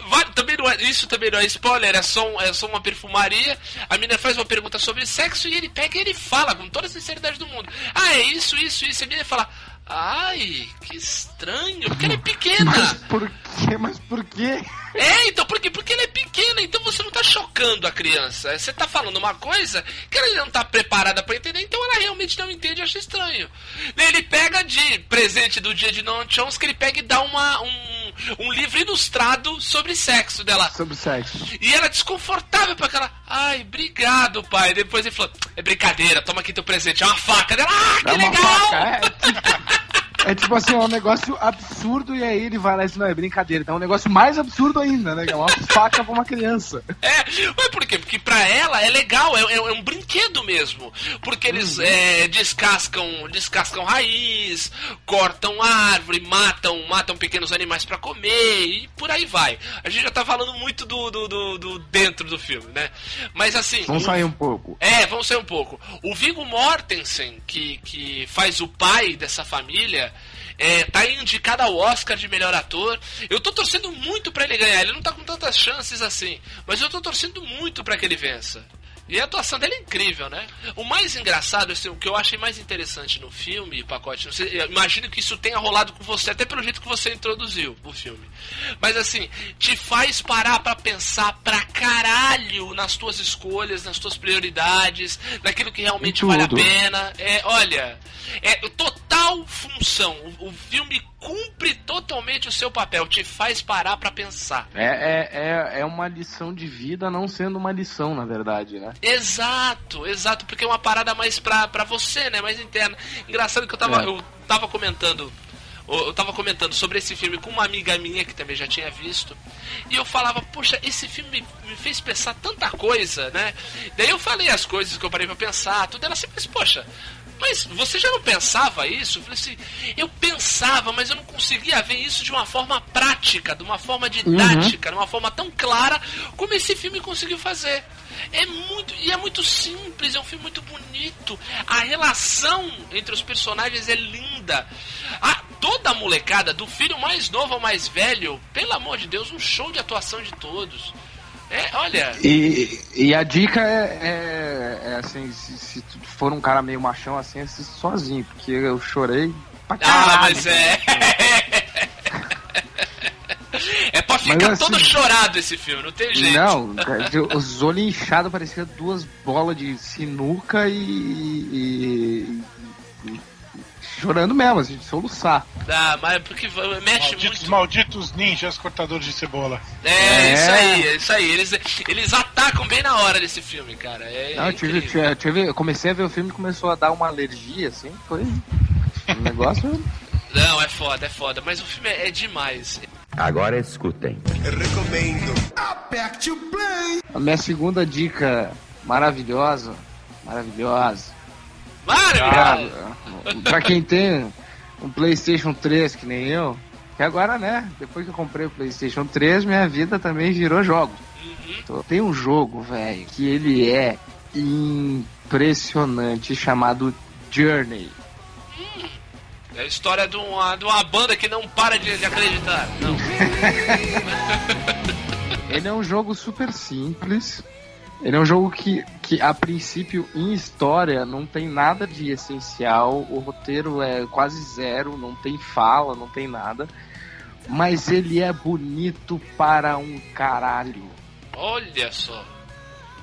vai- também não é- isso também não é spoiler, é só, um- é só uma perfumaria. A menina faz uma pergunta sobre sexo e ele pega e ele fala com toda a sinceridade do mundo. Ah, é isso, isso, isso. E a menina fala. Ai, que estranho, porque ela é pequena. Mas por quê? Mas por quê? É, então, por quê? Porque ela é pequena, então você não tá chocando a criança. Você tá falando uma coisa que ela não tá preparada pra entender, então ela realmente não entende e acha estranho. Ele pega de presente do dia de Noam Chomsky, ele pega e dá uma, um, um livro ilustrado sobre sexo dela. Sobre sexo. E ela é desconfortável pra aquela. Ai, obrigado, pai. Depois ele falou: é brincadeira, toma aqui teu presente, é uma faca dela. Ah, que É uma legal! faca, é tipo, é tipo assim, é um negócio absurdo e aí ele vai lá e diz, não, é brincadeira. Então é um negócio mais absurdo ainda, né? É uma faca pra uma criança. É, mas por quê? Porque pra ela é legal, é, é- é um brinquedo mesmo. Porque eles Uhum. é, descascam, descascam raiz, cortam árvore, matam, matam pequenos animais pra comer e por aí vai. A gente já tá falando muito do, do, do- do dentro do filme, né? Mas assim. Vamos o- sair um pouco. é, vamos sair um pouco. O Viggo Mortensen, que, que faz o pai dessa família, é, tá indicado ao Oscar de melhor ator. Eu tô torcendo muito pra ele ganhar. Ele não tá com tantas chances assim, mas eu tô torcendo muito pra que ele vença. E a atuação dele é incrível, né? O mais engraçado, assim, o que eu achei mais interessante no filme, Pacote, não sei, eu imagino que isso tenha rolado com você, até pelo jeito que você introduziu o filme. Mas assim, te faz parar pra pensar pra caralho nas tuas escolhas, nas tuas prioridades, naquilo que realmente vale a pena. É, olha, é total função. O, o filme cumpre totalmente o seu papel, te faz parar pra pensar. É, é, é, é uma lição de vida não sendo uma lição, na verdade, né? Exato, exato, porque é uma parada mais pra, pra você, né? Mais interna. Engraçado que eu tava, É. eu tava comentando. Eu tava comentando sobre esse filme com uma amiga minha que também já tinha visto. E eu falava, poxa, esse filme me, fez pensar tanta coisa, né? Daí eu falei as coisas que eu parei pra pensar, tudo era assim, mas poxa, mas você já não pensava isso? Eu falei assim, eu pensava, mas eu não conseguia ver isso de uma forma prática, de uma forma didática, de uma forma tão clara como esse filme conseguiu fazer. É muito e é muito simples, é um filme muito bonito. A relação entre os personagens é linda. A, toda a molecada, do filho mais novo ao mais velho, pelo amor de Deus, um show de atuação de todos. É, olha, E, e a dica é, é, é assim, se, se tu for um cara meio machão assim, assiste sozinho, porque eu chorei pra caralho. Ah, mas é. É pra ficar assim- todo chorado esse filme, não tem jeito. Não, os olhos inchados pareciam duas bolas de sinuca e- e- chorando mesmo, assim, de soluçar. Ah, mas é porque mexe Malditos, muito. malditos ninjas cortadores de cebola. É, É. isso aí, é isso aí. Eles, eles atacam bem na hora desse filme, cara. É, Não, é eu, tive, tive- tive- eu comecei a ver o filme e começou a dar uma alergia, assim, foi um negócio... Não, é foda, é foda. Mas o filme é, é demais. Agora escutem. A minha segunda dica maravilhosa, maravilhosa, Maravilhoso! Ah, pra quem tem um PlayStation 3 que nem eu, que agora, né, depois que eu comprei o PlayStation 3, minha vida também virou jogo. Então, Tem um jogo, velho, que ele é impressionante, chamado Journey. É a história de uma, de uma banda que não para de, de acreditar. Não. Ele é um jogo super simples. Ele é um jogo que, que, a princípio, em história, não tem nada de essencial. O roteiro é quase zero, não tem fala, não tem nada. Mas ele é bonito para um caralho. Olha só.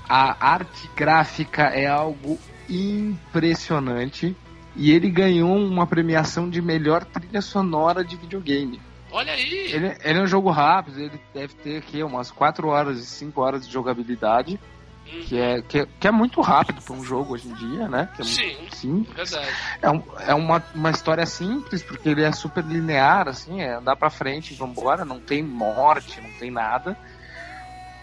A arte gráfica é algo impressionante. E ele ganhou uma premiação de melhor trilha sonora de videogame. Olha aí. Ele, ele é um jogo rápido, ele deve ter aqui umas 4 horas e 5 horas de jogabilidade, que é, que é, que é muito rápido para um jogo hoje em dia, né? Que é Sim. simples. Verdade. É, um- é uma, uma história simples, porque ele é super linear, assim, é andar pra frente e vambora, não tem morte, não tem nada.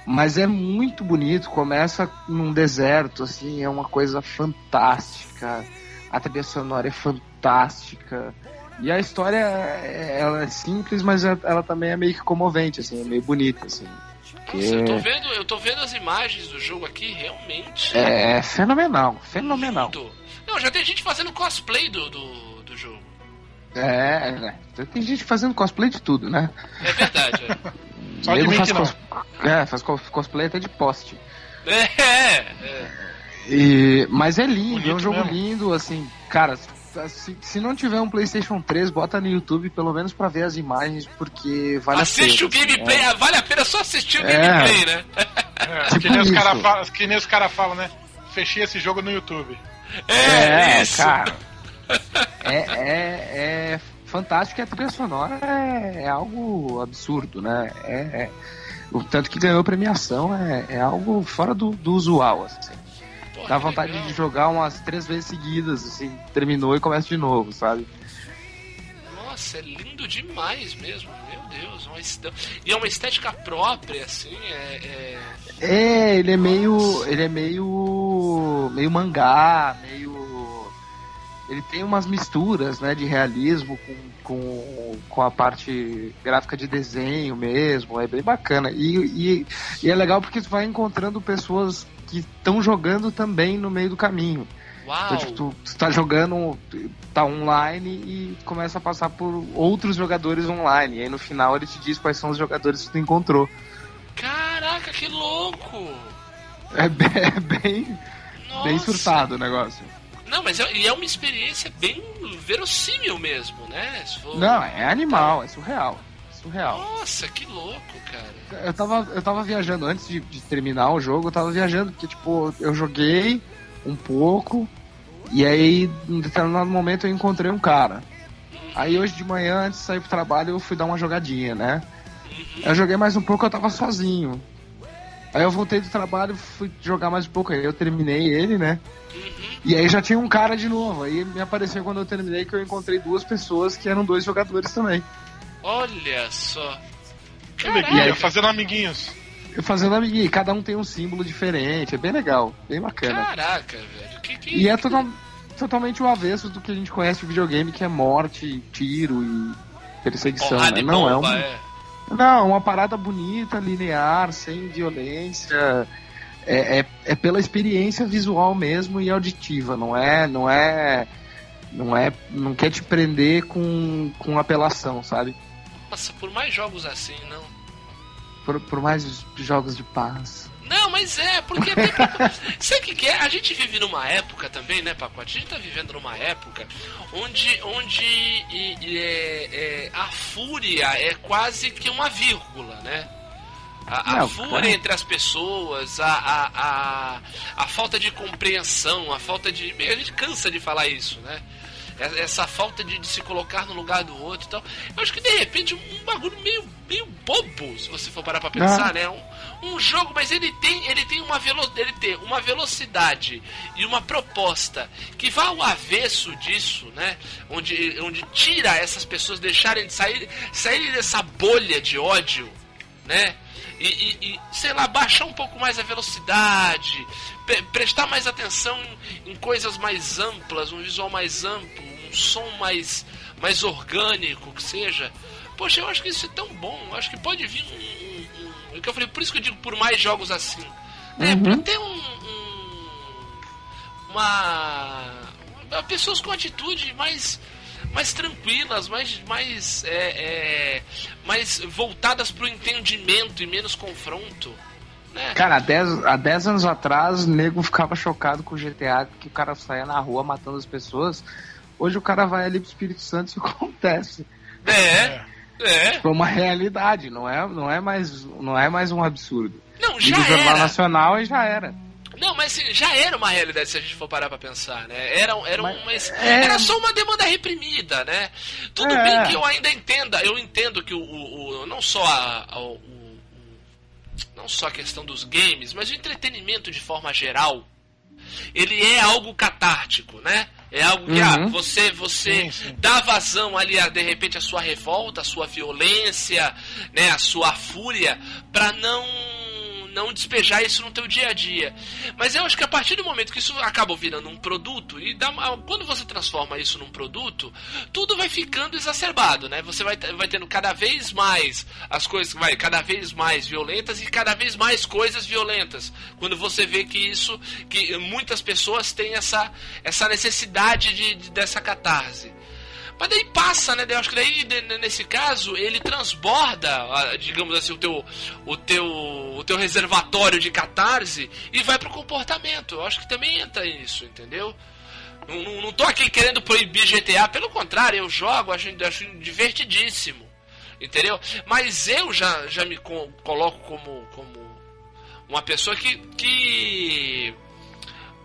Mas é muito bonito, começa num deserto, assim, é uma coisa fantástica. A trilha sonora é fantástica. E a história, é- ela é simples, mas é- ela também é meio que comovente, assim, é meio bonita, assim. Nossa, eu tô vendo, eu tô vendo as imagens do jogo aqui, realmente. É, é fenomenal, fenomenal. lindo. Não, já tem gente fazendo cosplay do, do, do jogo. É, é, tem gente fazendo cosplay de tudo, né? É verdade, é. Só de mim faz que não. cos- É, faz cos- cosplay até de poste. É, é. E, mas é lindo, Bonito é um jogo mesmo. lindo, assim, cara, se, se não tiver um PlayStation 3, bota no YouTube pelo menos pra ver as imagens, porque vale Assiste a o pena. gameplay, assim, vale a pena só assistir o É. gameplay, né? É, Tipo que, nem os cara falam, que nem os caras falam, né? Fechei esse jogo no YouTube. É, É, é isso. cara. É, é, é fantástico e a trilha sonora é, é algo absurdo, né? É, é- o tanto que ganhou premiação é, é algo fora do, do usual, assim. Dá vontade de jogar umas três vezes seguidas, assim, terminou e começa de novo, sabe? Nossa, é lindo demais mesmo, meu Deus. Uma est... E é uma estética própria, assim, é. é- É, ele é meio. Ele é meio. meio mangá, meio. Ele tem umas misturas, né, de realismo com, com, com a parte gráfica de desenho mesmo, é bem bacana. E, e, e é legal porque tu vai encontrando pessoas que estão jogando também no meio do caminho. Uau! Então, tipo, tu, tu tá jogando, tá online e começa a passar por outros jogadores online. E aí no final ele te diz quais são os jogadores que tu encontrou. Caraca, que louco! É bem, é bem, bem surtado o negócio. Não, mas é, e é uma experiência bem verossímil mesmo, né? For- Não, é animal, é surreal. Surreal. Nossa, que louco, cara. Eu tava, eu tava viajando antes de, de terminar o jogo, eu tava viajando, porque tipo, eu joguei um pouco, e aí, em determinado momento, eu encontrei um cara. Aí hoje de manhã, antes de sair pro trabalho, eu fui dar uma jogadinha, né? Eu joguei mais um pouco, eu tava sozinho. Aí eu voltei do trabalho, fui jogar mais um pouco, aí eu terminei ele, né? E aí já tinha um cara de novo. Aí me apareceu quando eu terminei que eu encontrei duas pessoas que eram dois jogadores também. Olha só. Que Caraca. alegria, fazendo amiguinhos. Eu fazendo amiguinho, e cada um tem um símbolo diferente, é bem legal, bem bacana. Caraca, velho. Que, que... E é total- totalmente o avesso do que a gente conhece de videogame, que é morte, tiro e perseguição, né? e Não, é bomba, um, é. não, uma parada bonita, linear, sem violência. É, é, é pela experiência visual mesmo e auditiva, não é, não é, não é, não quer te prender com, com apelação, sabe? Nossa, por mais jogos assim, não. Por, por mais jogos de paz. Não, mas é, porque. Sabe o que, que é? A gente vive numa época também, né, Pacote? A gente tá vivendo numa época onde, onde e- e é- é, a fúria é quase que uma vírgula, né? A, a Não, fúria entre as pessoas, a, a, a, a falta de compreensão, a falta de. A gente cansa de falar isso, né? Essa falta de, de se colocar no lugar do outro e tal. Eu acho que de repente um bagulho meio, meio bobo, se você for parar pra pensar, Ah. né? Um, um jogo, mas ele tem, ele tem uma velo, ele tem uma velocidade e uma proposta que vai ao avesso disso, né? Onde, onde tira essas pessoas deixarem de sair, saírem dessa bolha de ódio, né? E, e- e, sei lá, baixar um pouco mais a velocidade, pre- prestar mais atenção em, em coisas mais amplas, um visual mais amplo, um som mais, mais orgânico que seja. Poxa, eu acho que isso é tão bom. Eu acho que pode vir um. um, um- é que eu falei, por isso que eu digo por mais jogos assim. Né? Pra ter um. um- uma- Pessoas com atitude mais. Mais tranquilas, mais, mais, é, é, mais voltadas pro entendimento e menos confronto. Né? Cara, há 10, há 10 anos atrás, o nego ficava chocado com o GTA, que o cara saía na rua matando as pessoas. Hoje o cara vai ali pro Espírito Santo e isso acontece. É, é. Foi uma realidade, não é, não é, mais, não é mais um absurdo. Não, Liga já o Jornal era. Nacional e já era. Não, mas assim, já era uma realidade se a gente for parar pra pensar, né? Era, era, Mas- mas é. era só uma demanda reprimida, né? Tudo É. bem que eu ainda entenda, eu entendo que o, o- o- não só a, a- o, o- não só a questão dos games, mas o entretenimento de forma geral, ele é algo catártico, né? É algo que ah, Uhum. você você Sim, sim. dá vazão ali a, de repente a sua revolta, a sua violência, né, a sua fúria, pra não não despejar isso no teu dia a dia. Mas eu acho que a partir do momento que isso acaba virando um produto, e dá, quando você transforma isso num produto, tudo vai ficando exacerbado, né? Você vai, vai tendo cada vez mais as coisas, vai cada vez mais violentas e cada vez mais coisas violentas. Quando você vê que isso, que muitas pessoas têm essa, essa necessidade de, de dessa catarse. Mas daí passa, né? Eu acho que daí, nesse caso, ele transborda, digamos assim, o teu, o teu, o teu reservatório de catarse e vai pro comportamento. Eu acho que também entra isso, entendeu? Não, não, não tô aqui querendo proibir GTA, pelo contrário, eu jogo, acho, acho divertidíssimo. Entendeu? Mas eu já, já me coloco como, como uma pessoa que, que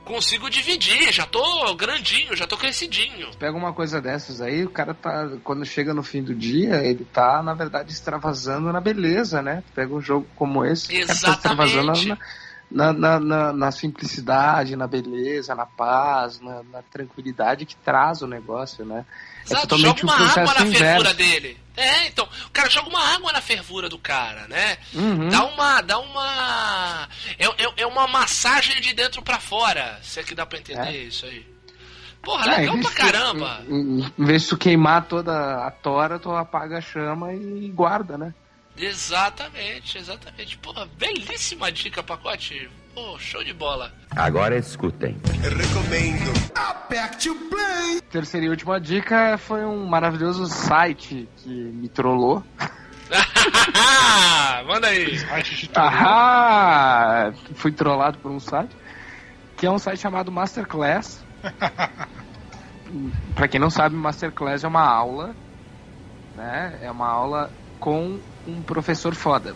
consigo dividir, já tô grandinho, já tô crescidinho. Pega uma coisa dessas aí, o cara tá, quando chega no fim do dia, ele tá, na verdade, extravasando na beleza, né? Pega um jogo como esse, Exatamente. o cara tá extravasando na, na, na, na, simplicidade, na beleza, na paz, na, na tranquilidade que traz o negócio, né? É Exato, é joga uma água na inverso. fervura dele. É, então, o cara joga uma água na fervura do cara, né? Uhum. Dá uma. Dá uma. É, é, é, uma massagem de dentro para fora. Se é que dá pra entender é. isso aí. Porra, é, legal pra caramba. Em, vez de tu queimar toda a tora, tu apaga a chama e guarda, né? Exatamente, exatamente. Pô, belíssima dica, pacote. Pô, show de bola. Agora escutem. Eu recomendo. Aperte o play. Terceira e última dica foi um maravilhoso site que me trollou. Manda aí. Ah, fui trollado por um site que é um site chamado Masterclass. Para quem não sabe, Masterclass é uma aula, né? É uma aula com um professor foda.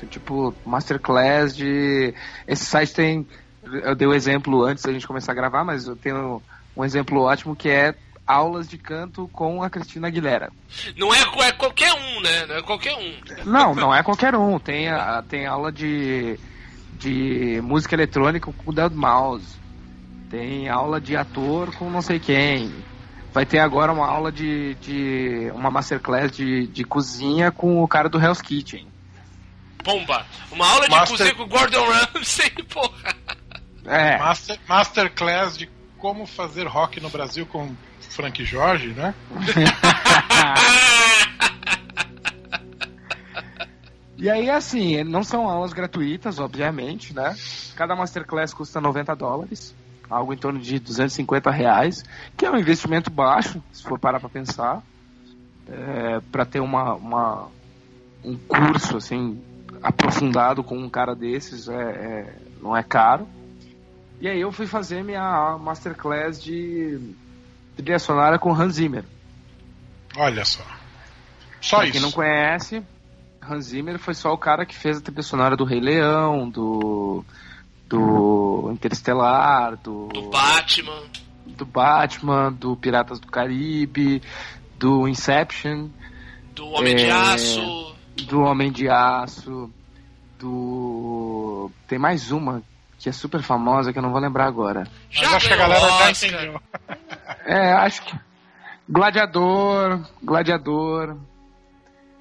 Então, tipo, masterclass de. Esse site tem. Eu dei o um exemplo antes da gente começar a gravar, mas eu tenho um exemplo ótimo que é aulas de canto com a Cristina Aguilera. Não é, é qualquer um, né? Não é qualquer um. Não, não é qualquer um. Tem, a, tem aula de, de música eletrônica com o Dead Mouse. Tem aula de ator com não sei quem vai ter agora uma aula de, de uma masterclass de, de cozinha com o cara do Hell's Kitchen. Pomba! Uma aula de Master... cozinha com o Gordon Ramsay, porra! É. Master, masterclass de como fazer rock no Brasil com Frank Jorge, né? e aí, assim, não são aulas gratuitas, obviamente, né? Cada masterclass custa 90 dólares algo em torno de 250 reais, que é um investimento baixo, se for parar para pensar, é, para ter uma, uma, um curso assim aprofundado com um cara desses é, é, não é caro. E aí eu fui fazer minha masterclass de trilha sonora com Hans Zimmer. Olha só. Só pra isso. Quem não conhece, Hans Zimmer foi só o cara que fez a trilha sonora do Rei Leão, do do Interestelar, do, do Batman, do Batman, do Piratas do Caribe, do Inception, do Homem é, de Aço, do Homem de Aço, do tem mais uma que é super famosa que eu não vou lembrar agora. Já acho que a galera já entendeu. É, acho que Gladiador, Gladiador,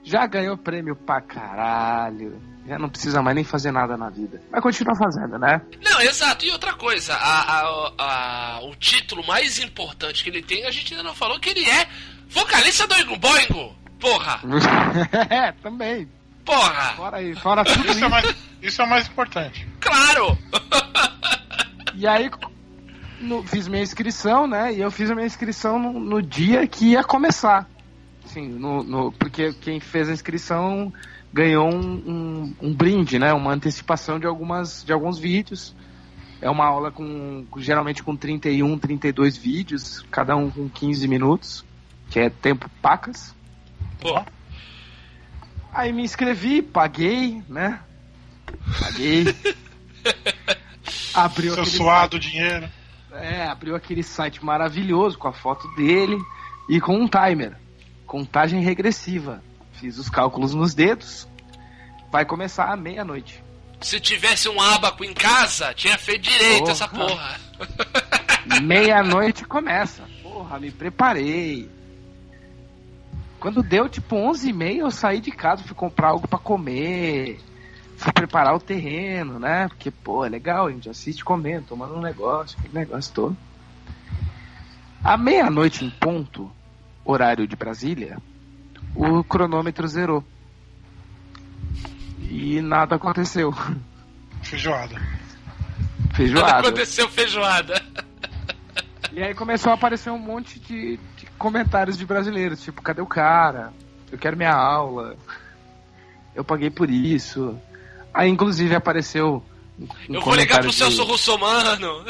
já ganhou prêmio pra caralho. Já não precisa mais nem fazer nada na vida. Mas continua fazendo, né? Não, exato. E outra coisa, a, a, a, o título mais importante que ele tem, a gente ainda não falou que ele é vocalista do Ingo Boingo. Porra! é, também. Porra! Fora aí, fora tudo isso. É isso. É mais, isso é mais importante. Claro! e aí, no, fiz minha inscrição, né? E eu fiz a minha inscrição no, no dia que ia começar. Sim, no, no, porque quem fez a inscrição ganhou um, um, um, brinde, né? Uma antecipação de, algumas, de alguns vídeos. É uma aula com geralmente com 31, 32 vídeos, cada um com 15 minutos, que é tempo pacas. Pô. Aí me inscrevi, paguei, né? Paguei. abriu Seu suado site, dinheiro. É, abriu aquele site maravilhoso com a foto dele e com um timer contagem regressiva. Fiz os cálculos nos dedos. Vai começar à meia-noite. Se tivesse um abaco em casa, tinha feito direito porra. essa porra. Meia-noite começa. Porra, me preparei. Quando deu tipo 11 e meia, eu saí de casa, fui comprar algo para comer. fui preparar o terreno, né? Porque, pô, é legal, a gente assiste comendo, tomando um negócio, aquele negócio todo. À meia-noite em ponto, horário de Brasília, o cronômetro zerou. E nada aconteceu. Feijoada. Nada Feijoada. aconteceu feijoada. E aí começou a aparecer um monte de, de comentários de brasileiros, tipo, cadê o cara? Eu quero minha aula. Eu paguei por isso. Aí inclusive apareceu um, Eu vou ligar pro Celso de- Russomano.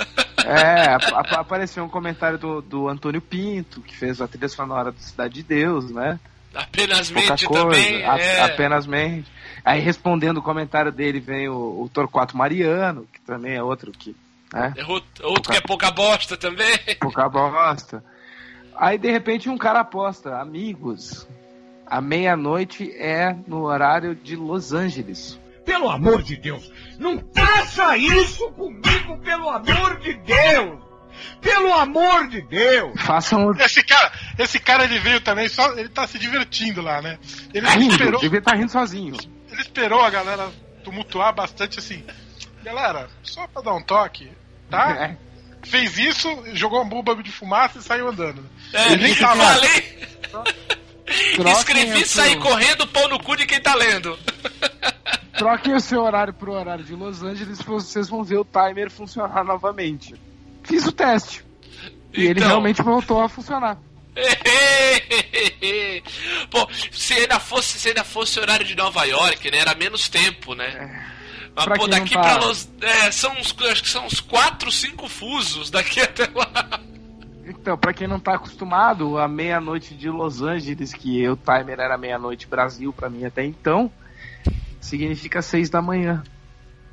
É, ap- apareceu um comentário do, do Antônio Pinto, que fez a trilha sonora do Cidade de Deus, né? Apenas Pouca mente coisa, também. a- é. apenas mente. Aí respondendo o comentário dele vem o, o Torquato Mariano, que também é outro que, né? É outro, outro que é pouca bosta também. Pouca bosta. Aí de repente um cara aposta, amigos, a meia-noite é no horário de Los Angeles. Pelo amor de Deus, não faça isso comigo, pelo amor de Deus! Pelo amor de Deus! Façam o Esse cara, esse cara ele veio também, só ele tá se divertindo lá, né? Ele rindo, esperou, devia estar rindo sozinho. ele esperou a galera tumultuar bastante assim. Galera, só pra dar um toque, tá? É. Fez isso, jogou uma bomba de fumaça e saiu andando. É, Ele nem tava- falei. Escrevi o sair seu- correndo, pau no cu de quem tá lendo. Troquem o seu horário pro horário de Los Angeles, vocês vão ver o timer funcionar novamente. Fiz o teste. E ele Então. realmente voltou a funcionar. Pô, se ainda fosse, se ainda fosse horário de Nova York, né? Era menos tempo, né? Mas, Pra pô, daqui tá- pra Los. É, são uns, acho que são uns 4, 5 fusos daqui até lá. Então, pra quem não tá acostumado, a meia-noite de Los Angeles, que o timer era meia-noite Brasil pra mim até então, significa seis da manhã.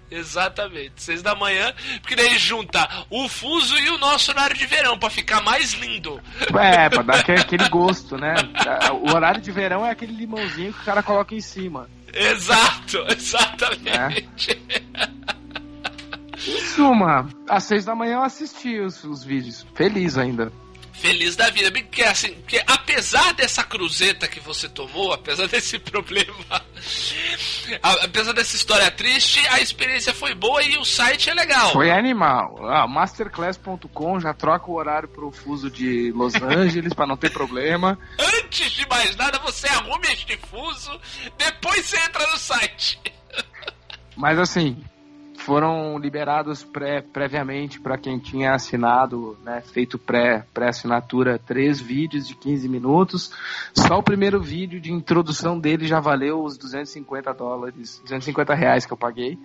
Exatamente, 6 da manhã, porque daí junta o fuso e o nosso horário de verão, pra ficar mais lindo. É, pra dar aquele, aquele gosto, né? O horário de verão é aquele limãozinho que o cara coloca em cima. Exato, exatamente. Em suma, às seis da manhã eu assisti os, os vídeos. Feliz ainda. Feliz da vida, porque assim, porque apesar dessa cruzeta que você tomou, apesar desse problema, apesar dessa história triste, a experiência foi boa e o site é legal. Foi animal. Ah, masterclass.com já troca o horário pro fuso de Los Angeles pra não ter problema. Antes de mais nada, você arrume este fuso, depois você entra no site. Mas assim, foram liberados pré, previamente para quem tinha assinado, né, feito pré, pré-assinatura, três vídeos de 15 minutos. Só o primeiro vídeo de introdução dele já valeu os 250 dólares, 250 reais que eu paguei.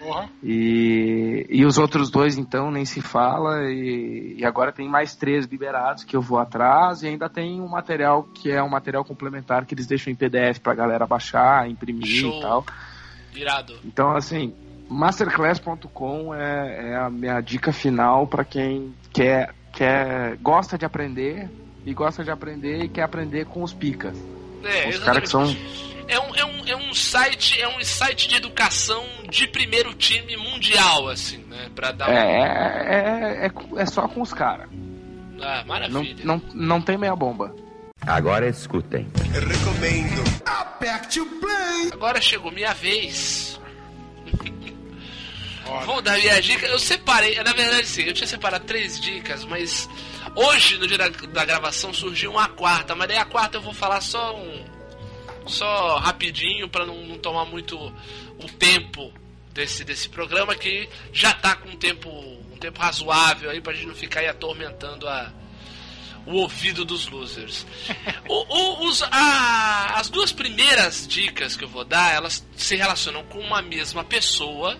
Porra. E, e os outros dois, então, nem se fala. E, e agora tem mais três liberados que eu vou atrás. E ainda tem um material que é um material complementar que eles deixam em PDF pra galera baixar, imprimir Show. e tal. Irado. Então, assim, masterclass.com é, é a minha dica final para quem quer, quer, gosta de aprender e gosta de aprender e quer aprender com os pica. É, os caras que são. É um, é, um, é um site, é um site de educação de primeiro time mundial, assim, né? Pra dar É, uma. é, é, é, é só com os caras. Ah, Não, maravilha. não, não tem meia bomba. Agora escutem. Recomendo. Aperte o play. Agora chegou minha vez. Olha. Vou dar minha dica. Eu separei, na verdade sim, eu tinha separado três dicas, mas hoje, no dia da, da gravação, surgiu uma quarta, mas daí a quarta eu vou falar só um. Só rapidinho para não, não tomar muito o tempo desse, desse programa que já tá com um tempo, um tempo razoável aí pra gente não ficar aí atormentando a, o ouvido dos losers. O- o- os- a- as duas primeiras dicas que eu vou dar, elas se relacionam com uma mesma pessoa.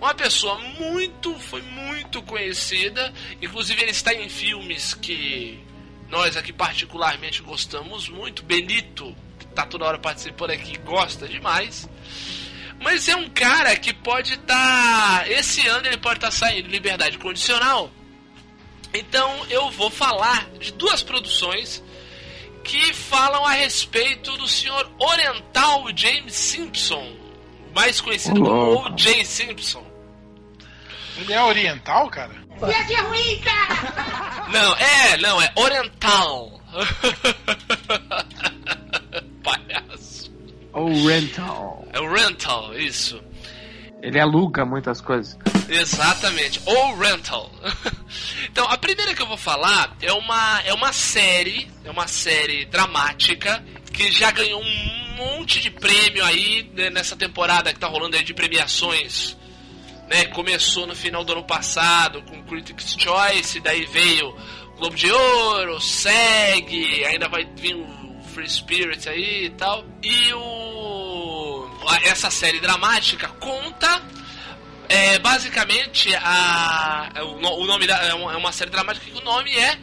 Uma pessoa muito, foi muito conhecida. Inclusive ele está em filmes que nós aqui particularmente gostamos muito. Benito, que tá toda hora participando aqui, gosta demais. Mas é um cara que pode estar. esse ano ele pode estar saindo em liberdade condicional. Então eu vou falar de duas produções que falam a respeito do senhor Oriental James Simpson, mais conhecido como. O.J. Simpson. Ele é oriental, cara? Não, é, não, é Oriental. Palhaço. O rental. É o Rental, isso. Ele aluga muitas coisas. Exatamente, ou rental. então, a primeira que eu vou falar é uma, é uma série, é uma série dramática que já ganhou um monte de prêmio aí né, nessa temporada que tá rolando aí de premiações. Né, começou no final do ano passado com Critics' Choice, daí veio Globo de Ouro, SEG, ainda vai vir o Free Spirit aí e tal. E o essa série dramática conta é, basicamente a o, nome da, é uma série dramática que o nome é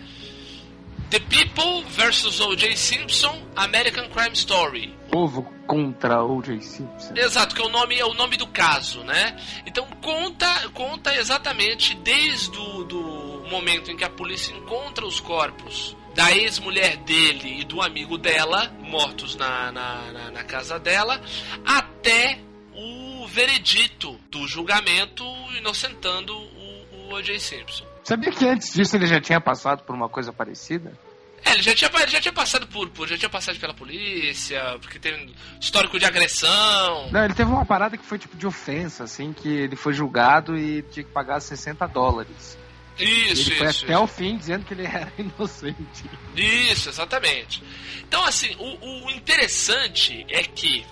The People vs O.J. Simpson American Crime Story. Povo contra O.J. Simpson. Exato, que é o nome é o nome do caso, né? Então conta conta exatamente desde o do momento em que a polícia encontra os corpos da ex-mulher dele e do amigo dela, mortos na, na, na, na casa dela, até o veredito do julgamento inocentando o, o O.J. Simpson. Sabia que antes disso ele já tinha passado por uma coisa parecida? É, ele já tinha, ele já tinha passado por, por, já tinha passado pela polícia, porque teve histórico de agressão. Não, ele teve uma parada que foi tipo de ofensa, assim, que ele foi julgado e tinha que pagar 60 dólares. Isso, ele foi isso. até isso. o fim dizendo que ele era inocente. Isso, exatamente. Então, assim, o, o interessante é que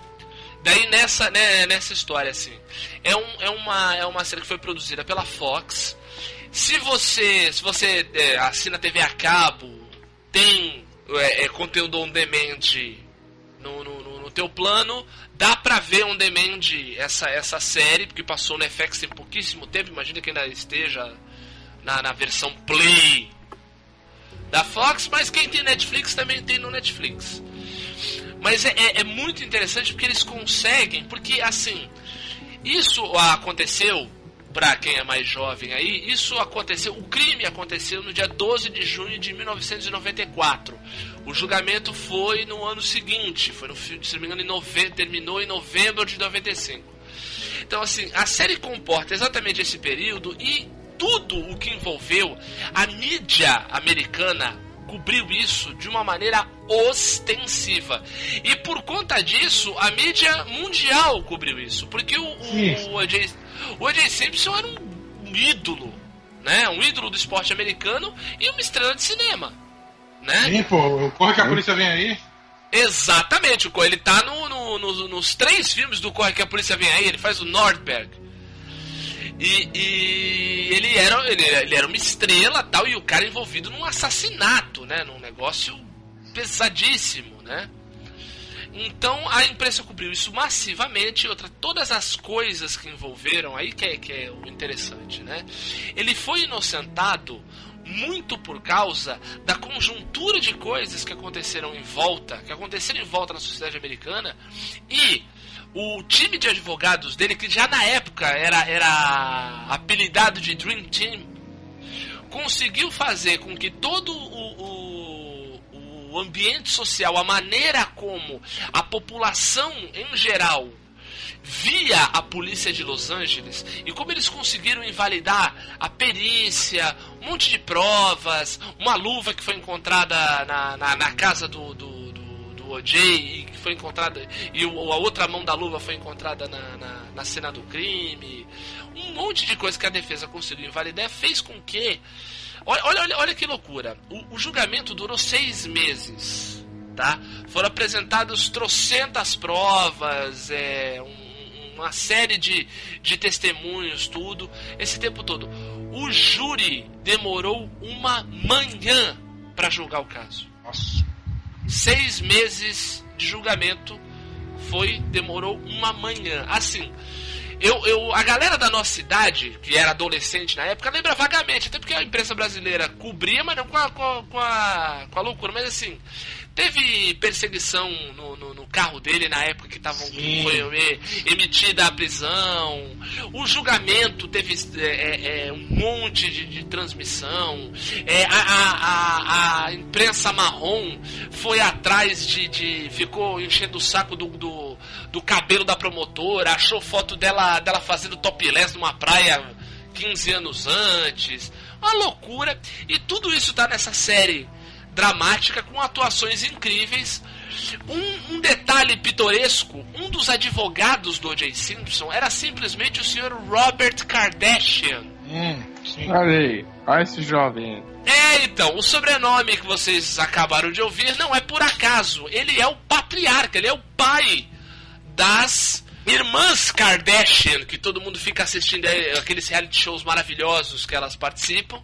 daí nessa, né, nessa história, assim, é, um, é, uma, é uma série que foi produzida pela Fox. Se você, se você é, assina TV a cabo, tem é, é, conteúdo on demand no, no, no, teu plano, dá pra ver on demand essa, essa série, porque passou no FX tem pouquíssimo tempo, imagina que ainda esteja na, na versão Play da Fox, mas quem tem Netflix também tem no Netflix. Mas é, é, é muito interessante porque eles conseguem, porque assim, isso aconteceu para quem é mais jovem aí, isso aconteceu, o crime aconteceu no dia 12 de junho de 1994. O julgamento foi no ano seguinte, foi no, se não me engano, em nove, terminou em novembro de 95. Então, assim, a série comporta exatamente esse período e tudo o que envolveu a mídia americana cobriu isso de uma maneira ostensiva. E por conta disso, a mídia mundial cobriu isso. Porque o, o, o AJ, o AJ Simpson era um ídolo, né? Um ídolo do esporte americano e uma estrela de cinema. Né? Sim, pô, corre que a polícia vem aí. Exatamente, ele tá no, no, no, nos três filmes do Corre que a Polícia Vem Aí, ele faz o Nordberg. E, e, ele, era, ele, ele, era uma estrela tal, e o cara envolvido num assassinato, né? Num negócio pesadíssimo, né? Então a imprensa cobriu isso massivamente. Outra, todas as coisas que envolveram aí que é, que é o interessante, né? Ele foi inocentado muito por causa da conjuntura de coisas que aconteceram em volta, que aconteceram em volta na sociedade americana e o time de advogados dele, que já na época era, era apelidado de Dream Team, conseguiu fazer com que todo o, o, o ambiente social, a maneira como a população em geral via a polícia de Los Angeles e como eles conseguiram invalidar a perícia, um monte de provas, uma luva que foi encontrada na, na, na casa do, do, do, do OJ e que foi encontrada e o, a outra mão da luva foi encontrada na, na, na cena do crime, um monte de coisa que a defesa conseguiu invalidar fez com que olha, olha, olha que loucura, o, o julgamento durou seis meses. Tá? Foram apresentadas trocentas provas, é, um, uma série de, de testemunhos, tudo, esse tempo todo. O júri demorou uma manhã para julgar o caso. Nossa. Seis meses de julgamento foi demorou uma manhã. Assim, eu, eu, a galera da nossa cidade, que era adolescente na época, lembra vagamente, até porque a imprensa brasileira cobria, mas não com a, com a, com a, com a loucura. Mas assim, teve perseguição no, no, no, carro dele na época que tava, foi emitida a prisão. O julgamento teve é, é, um monte de, de transmissão. É, a, a, a, imprensa marrom foi atrás de, de. ficou enchendo o saco do, do, do cabelo da promotora, achou foto dela, dela fazendo topless numa praia 15 anos antes. Uma loucura. E tudo isso tá nessa série dramática com atuações incríveis. Um, um, detalhe pitoresco: um dos advogados do O.J. Simpson era simplesmente o senhor Robert Kardashian. Hum, sim. Olha aí, olha esse jovem. É, então, o sobrenome que vocês acabaram de ouvir não é por acaso. Ele é o patriarca, ele é o pai das irmãs Kardashian, que todo mundo fica assistindo aí, aqueles reality shows maravilhosos que elas participam.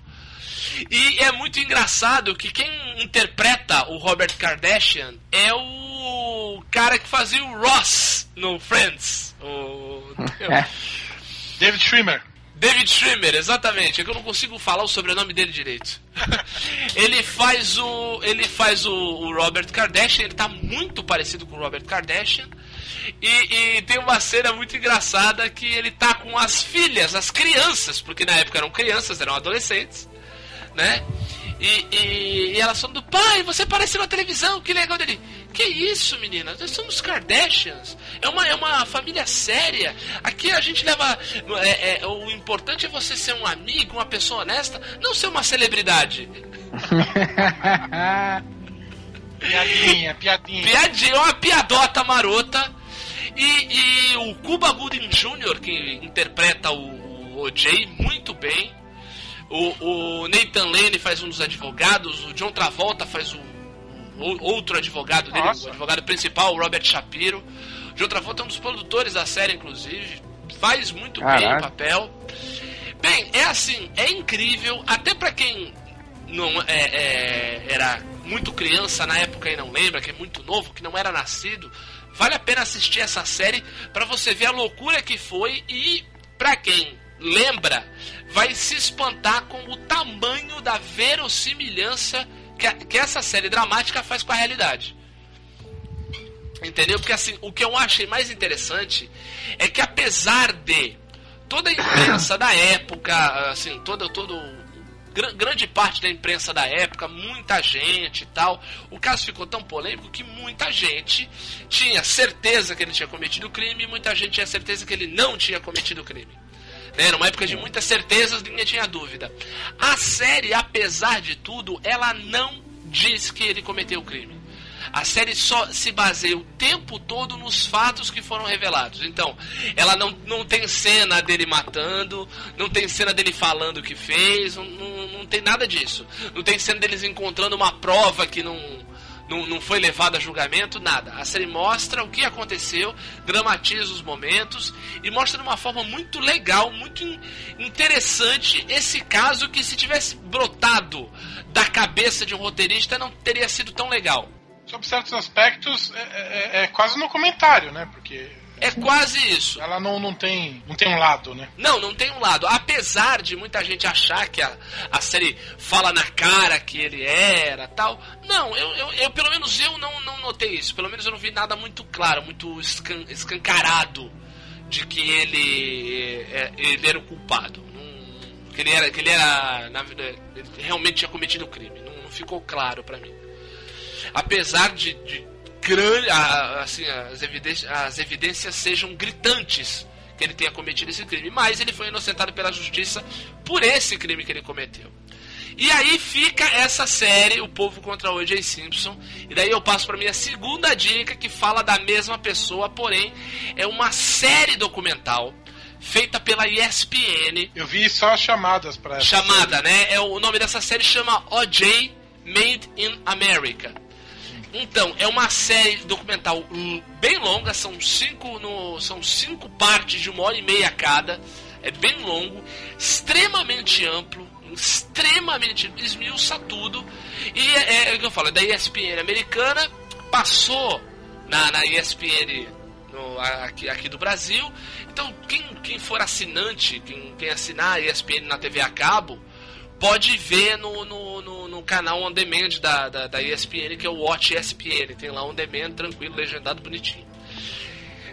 E é muito engraçado que quem interpreta o Robert Kardashian é o cara que fazia o Ross no Friends. O... David Schwimmer. David Schwimmer, exatamente. É que eu não consigo falar o sobrenome dele direito. ele faz o. Ele faz o, o, Robert Kardashian, ele tá muito parecido com o Robert Kardashian. E, e, tem uma cena muito engraçada que ele tá com as filhas, as crianças, porque na época eram crianças, eram adolescentes, né? E, e, e elas do pai, você apareceu na televisão, que legal dele. Que isso, meninas? Nós somos Kardashians. É uma, é uma família séria. Aqui a gente leva. É, é, o importante é você ser um amigo, uma pessoa honesta, não ser uma celebridade. piadinha, piadinha. Piadinha, uma piadota marota. E, e o Cuba Gooding Jr., que interpreta o, o OJ muito bem. O, o Nathan Lane faz um dos advogados. O John Travolta faz o outro advogado dele, Nossa. o advogado principal, o Robert Shapiro. De outra volta, é um dos produtores da série, inclusive. Faz muito Caraca. bem o papel. Bem, é assim, é incrível, até para quem não é, é, era muito criança na época e não lembra, que é muito novo, que não era nascido, vale a pena assistir essa série para você ver a loucura que foi e para quem lembra, vai se espantar com o tamanho da verossimilhança que, que essa série dramática faz com a realidade. Entendeu? Porque assim, o que eu achei mais interessante é que apesar de toda a imprensa da época, assim, toda, todo grande parte da imprensa da época, muita gente e tal. O caso ficou tão polêmico que muita gente tinha certeza que ele tinha cometido crime e muita gente tinha certeza que ele não tinha cometido crime. Né? Era uma época de muitas certezas, ninguém tinha dúvida. A série, apesar de tudo, ela não diz que ele cometeu o crime. A série só se baseia o tempo todo nos fatos que foram revelados. Então, ela não, não tem cena dele matando, não tem cena dele falando o que fez, não, não, não tem nada disso. Não tem cena deles encontrando uma prova que não, não, não foi levado a julgamento, nada. A série mostra o que aconteceu, dramatiza os momentos e mostra de uma forma muito legal, muito interessante esse caso que se tivesse brotado da cabeça de um roteirista não teria sido tão legal. Sob certos aspectos, é, é, é quase no comentário, né? Porque é quase isso. Ela não, não, tem, não tem um lado, né? Não, não tem um lado. Apesar de muita gente achar que a, a série fala na cara que ele era tal. Não, eu, eu, eu pelo menos eu não, não notei isso. Pelo menos eu não vi nada muito claro, muito escan, escancarado de que ele, é, ele era o culpado. Não, que ele era, que ele era na, ele realmente tinha cometido o crime. Não, não ficou claro para mim. Apesar de, de grande, assim, as evidências, as evidências sejam gritantes que ele tenha cometido esse crime, mas ele foi inocentado pela justiça por esse crime que ele cometeu. E aí fica essa série, O Povo contra o O.J. Simpson. E daí eu passo para minha segunda dica, que fala da mesma pessoa, porém é uma série documental feita pela ESPN. Eu vi só chamadas para essa Chamada, série. né? É, o nome dessa série chama O.J. Made in America. Então, é uma série documental bem longa, são cinco, no, são cinco partes de uma hora e meia cada. É bem longo, extremamente amplo, extremamente esmiuça tudo. E é, é, o que eu falo, é da ESPN americana, passou na, na ESPN no, aqui, aqui do Brasil. Então, quem, quem for assinante, quem, quem assinar a ESPN na TV a cabo, pode ver no, no, no, no canal on demand da, da, da, ESPN, que é o Watch ESPN. Tem lá on demand, tranquilo, legendado, bonitinho.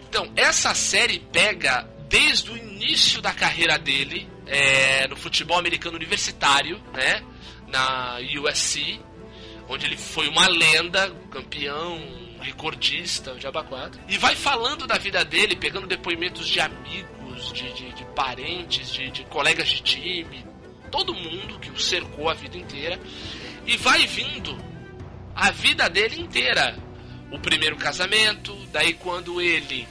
Então, essa série pega desde o início da carreira dele é, no futebol americano universitário, né? Na USC, onde ele foi uma lenda, campeão, recordista, o Jabba 4. E vai falando da vida dele, pegando depoimentos de amigos, de, de, de parentes, de, de colegas de time, todo mundo que o cercou a vida inteira e vai vindo a vida dele inteira. O primeiro casamento, daí quando ele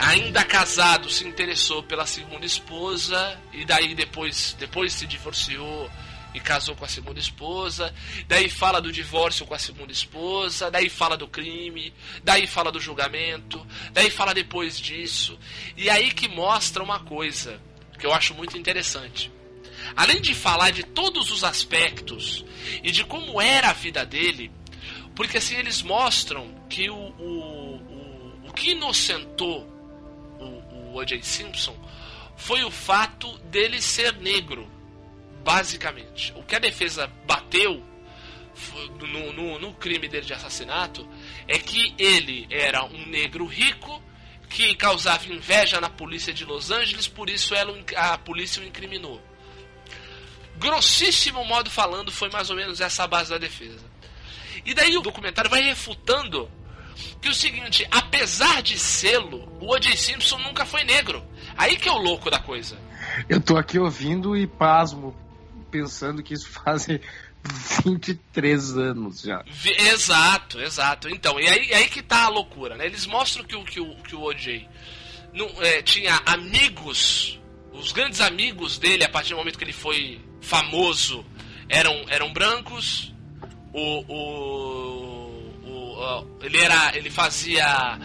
ainda casado, se interessou pela segunda esposa e daí depois, depois se divorciou e casou com a segunda esposa. Daí fala do divórcio com a segunda esposa, daí fala do crime, daí fala do julgamento, daí fala depois disso. E aí que mostra uma coisa que eu acho muito interessante. Além de falar de todos os aspectos e de como era a vida dele, porque assim eles mostram que o, o, o, o que inocentou o, o O.J. Simpson foi o fato dele ser negro, basicamente. O que a defesa bateu no, no, no crime dele de assassinato é que ele era um negro rico que causava inveja na polícia de Los Angeles, por isso ela, a polícia o incriminou. Grossíssimo modo falando, foi mais ou menos essa a base da defesa. E daí o documentário vai refutando que o seguinte, apesar de sê-lo, o O.J. Simpson nunca foi negro. Aí que é o louco da coisa. Eu tô aqui ouvindo e pasmo, pensando que isso faz 23 anos já. Exato, exato. Então, e aí, aí que tá a loucura, né? Eles mostram que o, que o, que o O.J. Não, é, tinha amigos, os grandes amigos dele, a partir do momento que ele foi famoso, eram, eram brancos, o, o, o, ele era ele fazia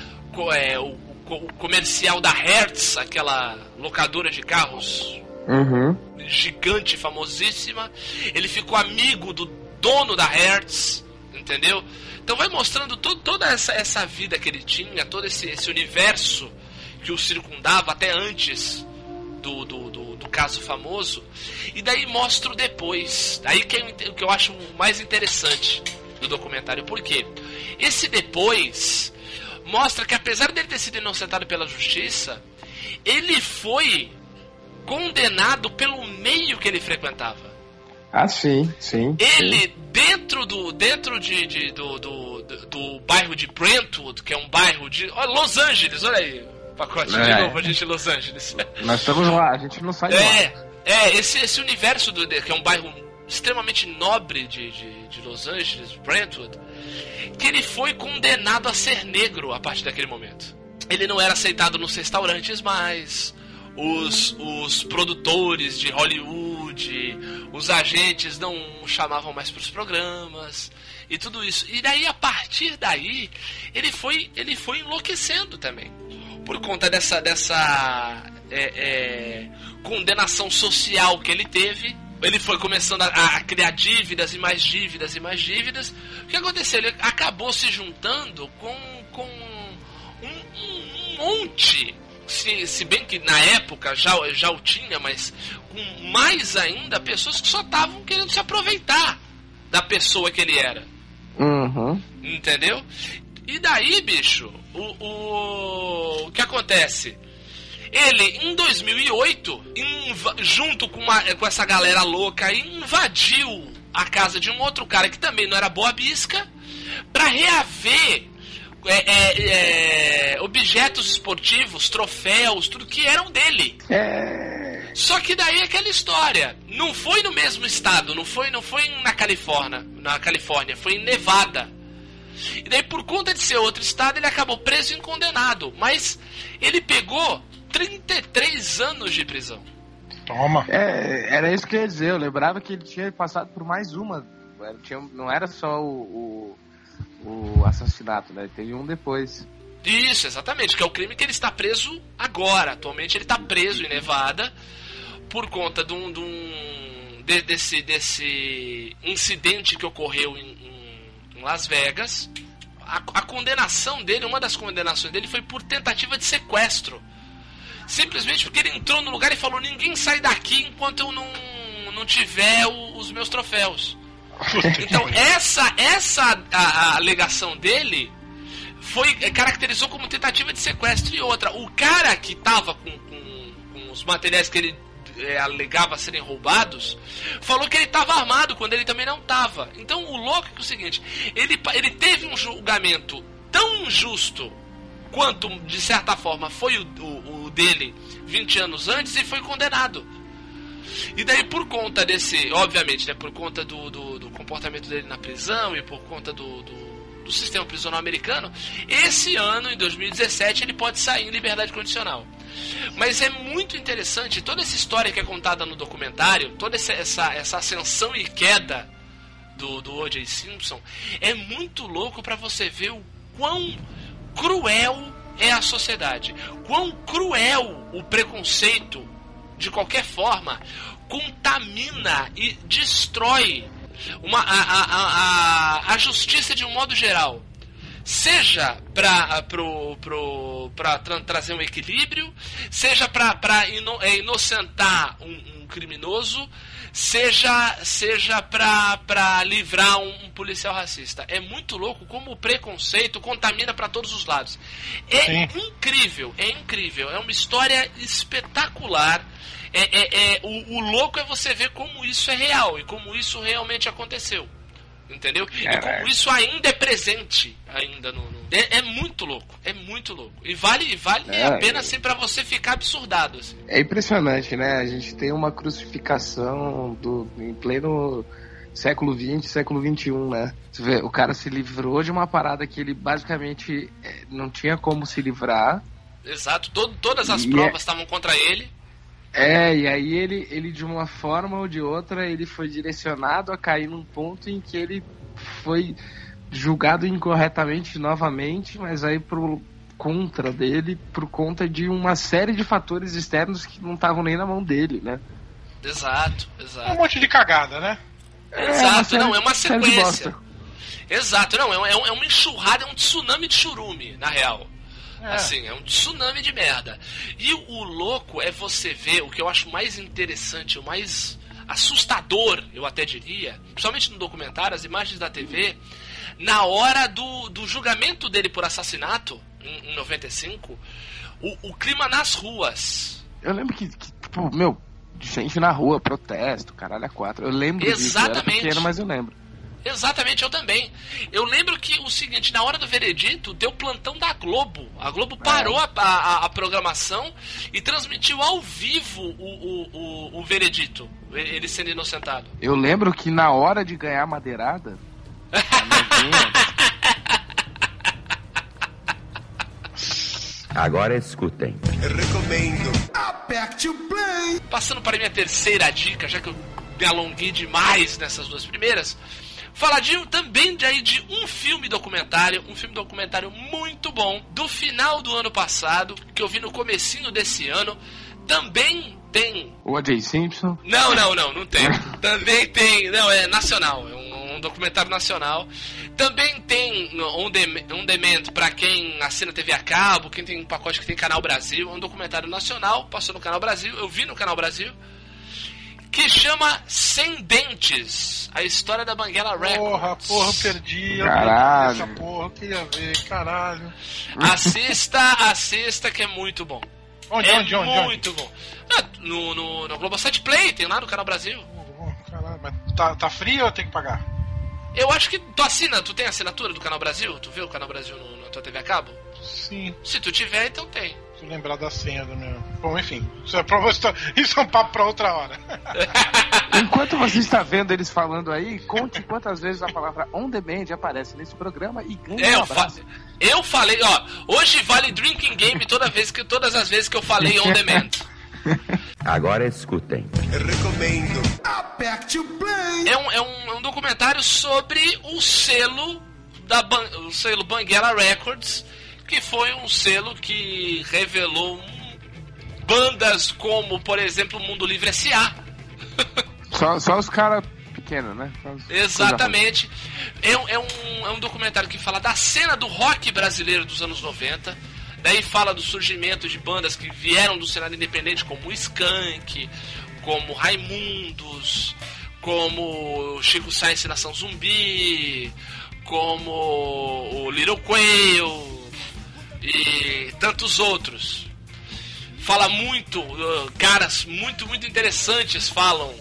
é, o, o, comercial da Hertz aquela locadora de carros. Uhum. gigante famosíssima. Ele ficou amigo do dono da Hertz entendeu? Então vai mostrando todo, toda essa, essa vida que ele tinha todo esse, esse universo que o circundava até antes do, do, do, do caso famoso. E daí mostro depois. Daí que é o que eu acho mais interessante do documentário. Por quê? Esse depois mostra que apesar dele ter sido inocentado pela justiça, ele foi condenado pelo meio que ele frequentava. Ah, sim, sim. Ele, sim. dentro do dentro de, de do, do, do, do, bairro de Brentwood, que é um bairro de. Ó, Los Angeles, olha aí pacote é. de novo, a gente em Los Angeles. Nós estamos lá, a gente não sai de é, lá. É, esse, esse universo do, que é um bairro extremamente nobre de, de, de Los Angeles, Brentwood, que ele foi condenado a ser negro a partir daquele momento. Ele não era aceitado nos restaurantes mais, os, os produtores de Hollywood, os agentes não chamavam mais para os programas e tudo isso. E daí a partir daí ele foi ele foi enlouquecendo também por conta dessa, dessa é, é, condenação social que ele teve. Ele foi começando a, a, criar dívidas e mais dívidas e mais dívidas. O que aconteceu? Ele acabou se juntando com, com um, um, um monte se, se, bem que na época já, já o tinha, mas com mais ainda pessoas que só estavam querendo se aproveitar da pessoa que ele era. Uhum. Entendeu? E daí, bicho, o, o, o que acontece? Ele, em 2008, junto com, uma, com essa galera louca, invadiu a casa de um outro cara que também não era boa bisca para reaver é, é, é, objetos esportivos, troféus, tudo que eram dele. É... Só que daí aquela história, não foi no mesmo estado, não foi, não foi na Califórnia, na Califórnia, foi em Nevada. E daí, por conta de ser outro estado, ele acabou preso e condenado. Mas ele pegou 33 anos de prisão. Toma. É, era isso que eu ia dizer. Eu lembrava que ele tinha passado por mais uma. Tinha, não era só o, o, o assassinato, né? Teve um depois. Isso, exatamente. Que é o crime que ele está preso agora. Atualmente ele está preso em Nevada por conta de um, de um de, desse, desse incidente que ocorreu em, Las Vegas. A, a, condenação dele, uma das condenações dele foi por tentativa de sequestro. Simplesmente porque ele entrou no lugar e falou: ninguém sai daqui enquanto eu não, não tiver o, os meus troféus. Então essa essa a, a alegação dele foi caracterizou como tentativa de sequestro e outra. O cara que estava com, com, com os materiais que ele é, alegava serem roubados, falou que ele estava armado quando ele também não estava. Então o louco é, é o seguinte: ele, ele teve um julgamento tão injusto quanto, de certa forma, foi o, o, o dele 20 anos antes e foi condenado. E daí, por conta desse, obviamente, né, por conta do, do, do, comportamento dele na prisão e por conta do, do do sistema prisional americano, esse ano, em 2017, ele pode sair em liberdade condicional. Mas é muito interessante toda essa história que é contada no documentário, toda essa, essa, essa ascensão e queda do, do O.J. Simpson, é muito louco para você ver o quão cruel é a sociedade, quão cruel o preconceito, de qualquer forma, contamina e destrói uma, a, a, a, a justiça de um modo geral seja para pro, pro, pra tra trazer um equilíbrio, seja para ino é, inocentar um, um, criminoso, seja seja para livrar um, um, policial racista. É muito louco como o preconceito contamina para todos os lados. É Sim. incrível, é incrível. É uma história espetacular. É, é, é o, o louco é você ver como isso é real e como isso realmente aconteceu. Entendeu? E como isso ainda é presente ainda no. no... É, é, muito louco, é muito louco. E vale, vale é, a pena assim para você ficar absurdado. Assim. É impressionante, né? A gente tem uma crucificação do, em pleno século XX, século XXI, né? Você vê, o cara se livrou de uma parada que ele basicamente é, não tinha como se livrar. Exato, Todo, todas as provas é estavam contra ele. É, e aí ele, ele de uma forma ou de outra, ele foi direcionado a cair num ponto em que ele foi julgado incorretamente novamente, mas aí pro contra dele por conta de uma série de fatores externos que não estavam nem na mão dele, né? Exato, exato. Um monte de cagada, né? É, exato, não, é uma sequência. Exato, não, é, é, é uma enxurrada, é um tsunami de churume, na real. É. Assim, é um tsunami de merda. E o, louco é você ver o que eu acho mais interessante, o mais assustador, eu até diria, principalmente no documentário, as imagens da TV, na hora do, do julgamento dele por assassinato, em, em 95, o, o clima nas ruas. Eu lembro que, que, tipo, meu, gente na rua, protesto, caralho, a quatro. Eu lembro Exatamente. disso, eu era pequeno, mas eu lembro. Exatamente, eu também. Eu lembro que o seguinte, na hora do veredito, deu plantão da Globo. A Globo parou a, a, a programação e transmitiu ao vivo o, o, o, o veredito, ele sendo inocentado. Eu lembro que na hora de ganhar madeirada. Agora escutem. Eu recomendo. Aperte o play. Passando para minha terceira dica, já que eu me alonguei demais nessas duas primeiras. Falar de, também de, aí, de um filme documentário, um filme documentário muito bom, do final do ano passado, que eu vi no comecinho desse ano. Também tem. O A.J. Simpson? Não, não, não, não tem. também tem. Não, é nacional. É um, um documentário nacional. Também tem um, um demand para quem assina TV a cabo, quem tem um pacote que tem Canal Brasil. É um documentário nacional, passou no Canal Brasil. Eu vi no Canal Brasil que chama Sem Dentes, a história da Banguela Records. Porra, porra, perdi. Caralho. Essa porra, eu queria ver, caralho. Assista, assista que é muito bom. Onde, é onde, onde? Muito bom. No, no, no Globosat Play, tem lá no Canal Brasil. Caralho, mas tá, tá frio ou tem que pagar? Eu acho que tu assina, tu tem assinatura do Canal Brasil? Tu vê o Canal Brasil no, na tua TV a cabo? Sim. Se tu tiver, então tem preciso lembrar da senha do meu. Bom, enfim, isso é, pra, isso é um papo pra outra hora. Enquanto você está vendo eles falando aí, conte quantas vezes a palavra on demand aparece nesse programa e ganhe é, um abraço. Eu falei, ó, hoje vale drinking game toda vez que, todas as vezes que eu falei on demand. Agora escutem. Eu recomendo. Aperte o play. É um, é um, é um documentário sobre o selo da o selo Banguela Records que foi um selo que revelou bandas como, por exemplo, Mundo Livre S.A. Só, só os caras pequenos, né? Exatamente. É, é, um, é um documentário que fala da cena do rock brasileiro dos anos 90. Daí fala do surgimento de bandas que vieram do cenário independente, como o Skank, como Raimundos, como Chico Science Nação Zumbi, como o Little Quail, e tantos outros. Fala muito, uh, caras muito, muito interessantes falam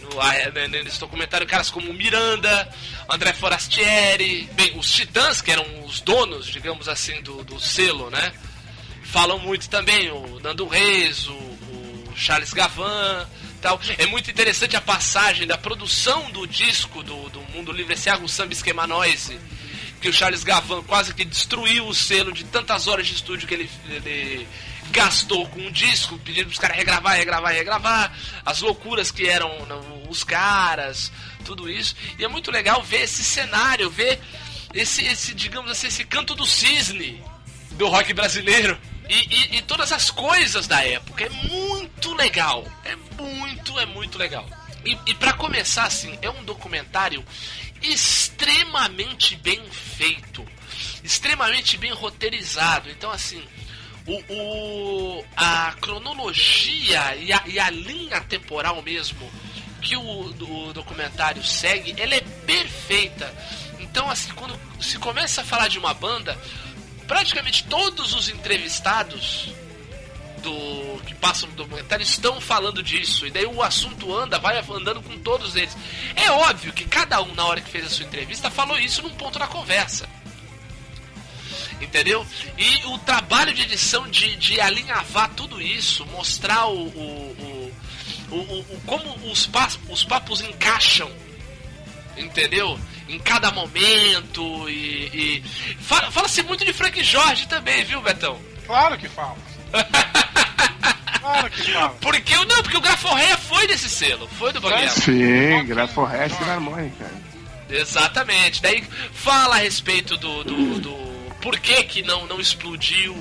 no, nesse documentário, caras como Miranda, André Forastieri, bem, os Titãs, que eram os donos, digamos assim, do, do selo, né? Falam muito também, o Nando Reis, o, o Charles Gavan. É muito interessante a passagem da produção do disco do, do Mundo Livre, esse Água Samba Esquema Noise, que o Charles Gavan quase que destruiu o selo de tantas horas de estúdio que ele, ele gastou com um disco, pedindo pros caras regravar, regravar, regravar, as loucuras que eram os caras, tudo isso. E é muito legal ver esse cenário, ver esse, esse digamos assim, esse canto do cisne do rock brasileiro. E, e, e todas as coisas da época. É muito legal. É muito, é muito legal. E, e para começar, assim, é um documentário extremamente bem feito, extremamente bem roteirizado. Então, assim, o, o a cronologia e a, e a, linha temporal mesmo que o, o documentário segue, ela é perfeita. Então, assim, quando se começa a falar de uma banda, praticamente todos os entrevistados do que passam no documentário estão falando disso. E daí o assunto anda, vai andando com todos eles. É óbvio que cada um, na hora que fez a sua entrevista, falou isso num ponto da conversa. Entendeu? E o trabalho de edição de, de alinhavar tudo isso, mostrar o, o, o, o como os, os papos encaixam. Entendeu? em cada momento e. e... Fala-se fala muito de Frank Jorge também, viu, Betão? Claro que fala. claro que fala. Porque, não, porque o Graforré foi desse selo, foi do Banguela. Sim, Graforré é Filarmônica. Exatamente. Daí fala a respeito do, do, do por que, que não, não explodiu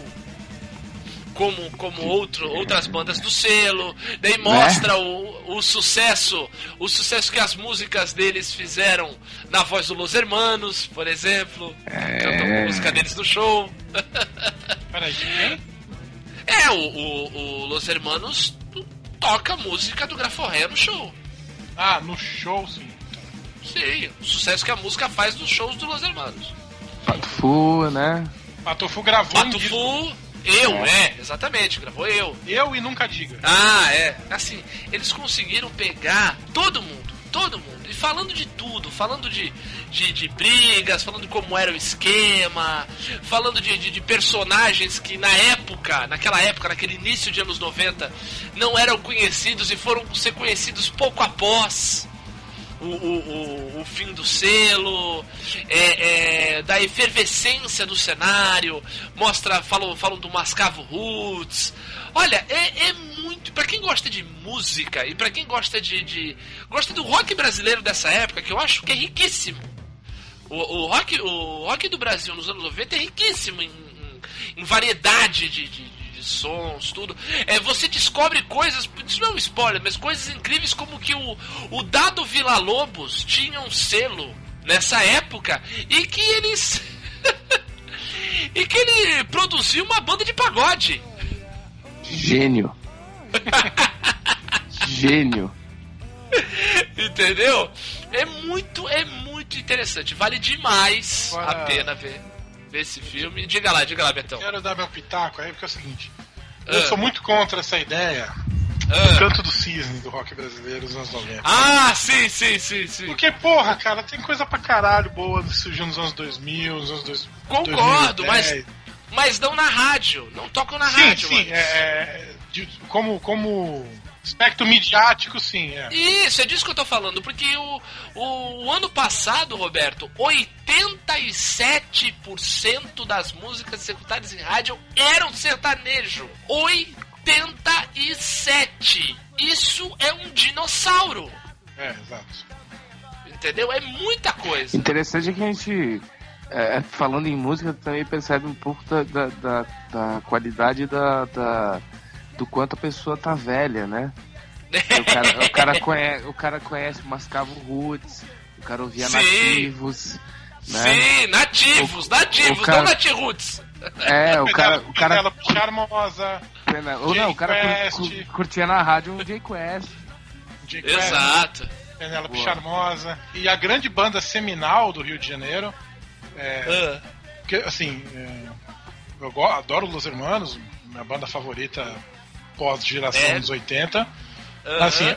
como, como outro, outras bandas do selo. Daí mostra né? o, o sucesso, o sucesso que as músicas deles fizeram na voz do Los Hermanos, por exemplo. É... Cantam a música deles no show. Peraí, quem? É, o, o, o Los Hermanos toca a música do Graforré no show. Ah, no show sim. Sim, o sucesso que a música faz nos shows do Los Hermanos. Patufu, né? Patufu gravou Patufu, um eu, é. é. exatamente, gravou eu. Eu e nunca diga. Ah, é. Assim, eles conseguiram pegar todo mundo, todo mundo. Falando de tudo, falando de, de, de brigas, falando de como era o esquema, falando de, de, de, personagens que na época, naquela época, naquele início de anos 90, não eram conhecidos e foram ser conhecidos pouco após o, o, o, fim do selo, é, é, da efervescência do cenário, mostra, falam, falam do Mascavo Roots. Olha, é, é muito. para quem gosta de música e para quem gosta de, de. gosta do rock brasileiro dessa época, que eu acho que é riquíssimo. O, o, rock, o rock do Brasil nos anos 90 é riquíssimo em, em, em variedade de, de sons, tudo. É, você descobre coisas, isso não é um spoiler, mas coisas incríveis como que o, o Dado Vila Lobos tinha um selo nessa época e que eles. e que ele produziu uma banda de pagode. Gênio. Gênio. Entendeu? É muito, é muito interessante. Vale demais a pena ver esse filme. Diga lá, diga lá, Betão. Quero dar meu pitaco aí, porque é o seguinte. Eu sou muito contra essa ideia do canto do cisne do rock brasileiro dos anos 90. Ah, sim, sim, sim, sim. Porque, porra, cara, tem coisa pra caralho boa que surgiu nos anos 2000, nos anos 2000. Concordo, 2010. mas, mas não na rádio. Não tocam na sim, rádio. Sim, sim. É, de, como, como Aspecto midiático, sim. É. Isso, é disso que eu tô falando, porque o, o, o ano passado, Roberto, 87% das músicas executadas em rádio eram sertanejo. 87! Isso é um dinossauro! É, exato. Entendeu? É muita coisa. Interessante é que a gente, é, falando em música, também percebe um pouco da, da, da, da qualidade da, da do quanto a pessoa tá velha, né? o, cara, o, cara conhece, o cara conhece Mascavo Roots, o cara ouvia Sim. nativos. Né? Sim, nativos, o, nativos, o cara, não natiroots. É, o cara. O cara Penela Charmosa. Ou não, o cara curtia na rádio um J-Quest. Exato. Penélope Charmosa. E a grande banda seminal do Rio de Janeiro. É, uh. que, assim, é, eu adoro Los Hermanos, minha banda favorita pós-geração é. dos 80. Uhum. Assim,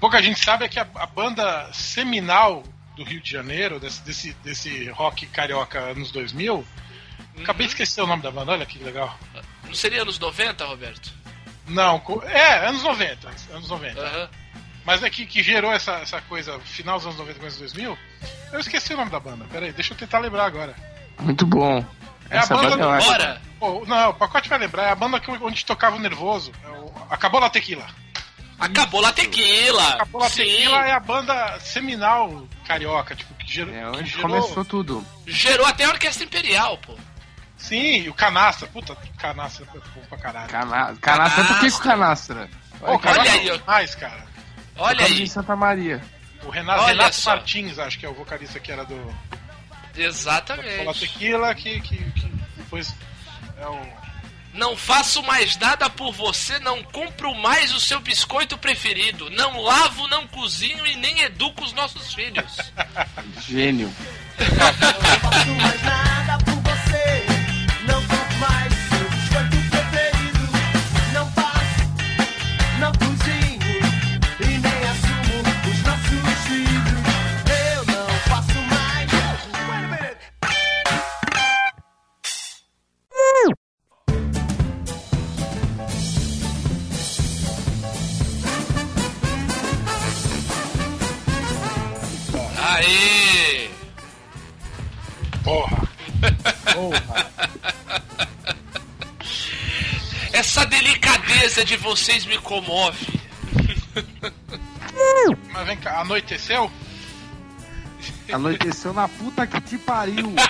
pouca gente sabe é que a, a, banda seminal do Rio de Janeiro, desse, desse, desse rock carioca anos 2000, uhum. acabei de esquecer o nome da banda, olha que legal. Não seria anos 90, Roberto? Não, é, anos 90. Anos 90. Uhum. Mas é que, que gerou essa, essa coisa final dos anos 90, começo dos 2000. Eu esqueci o nome da banda. Pera aí, deixa eu tentar lembrar agora. Muito bom. É Essa a banda banda eu do-. Bora! Pô, não, o pacote vai lembrar. É a banda que, onde tocava o nervoso. É o- Acabou la tequila. Acabou lá tequila. Acabou Sim. tequila é a banda seminal carioca, tipo, que gerou. É que onde gerou- começou tudo. Gerou até a Orquestra Imperial, pô. Sim, e o Canastra. Puta, Canastra é bom pra caralho. Cana... Canastra, por que com canastra? Canastra Olha aí, é ó. demais, cara. Olha aí. Santa Maria. O Renato, Olha Renato só. Martins, acho que é o vocalista que era do Exatamente. Tequila, que, que, que depois é o. Não faço mais nada por você, não compro mais o seu biscoito preferido. Não lavo, não cozinho e nem educo os nossos filhos. Gênio. faço mais nada vocês me comove. Mas vem cá, anoiteceu? Anoiteceu na puta que te pariu.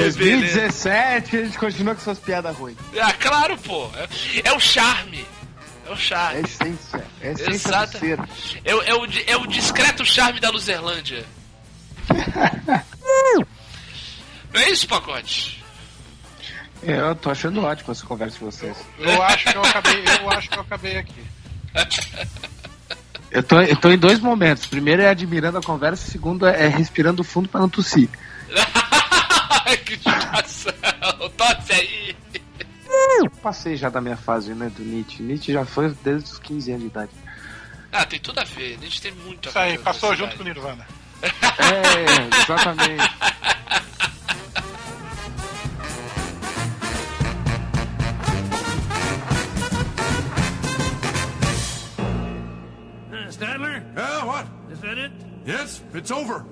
2017, a gente continua com suas piadas ruins. Ah, claro, pô. É, é o charme. É o É charme. essência. É essência Exata. do ser. É, o- é o, é o discreto charme da Luzerlândia. Não é isso, pacote? Eu tô achando ótimo essa conversa de vocês. Eu acho que eu acabei, eu acho que eu acabei aqui. Eu tô, eu tô em dois momentos. Primeiro é admirando a conversa, segundo é respirando fundo pra não tossir. que situação. Tosse aí. Eu passei já da minha fase, né, do Nietzsche. Nietzsche já foi desde os 15 anos de idade. Ah, tem tudo a ver. Gente tem muito a Isso aí, ver passou junto com o. Nirvana. É, exatamente. Stadler? Yeah, what? Is that it? Yes, it's over.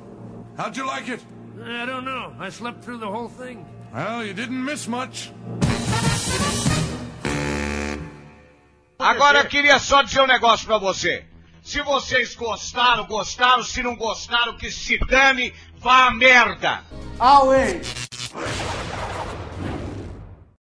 How'd you like it? I don't know. I slept through the whole thing. Well, you didn't miss much. Agora eu queria só dizer um negócio pra você. Se vocês gostaram, gostaram. Se não gostaram, que se dane, vá a merda. Away.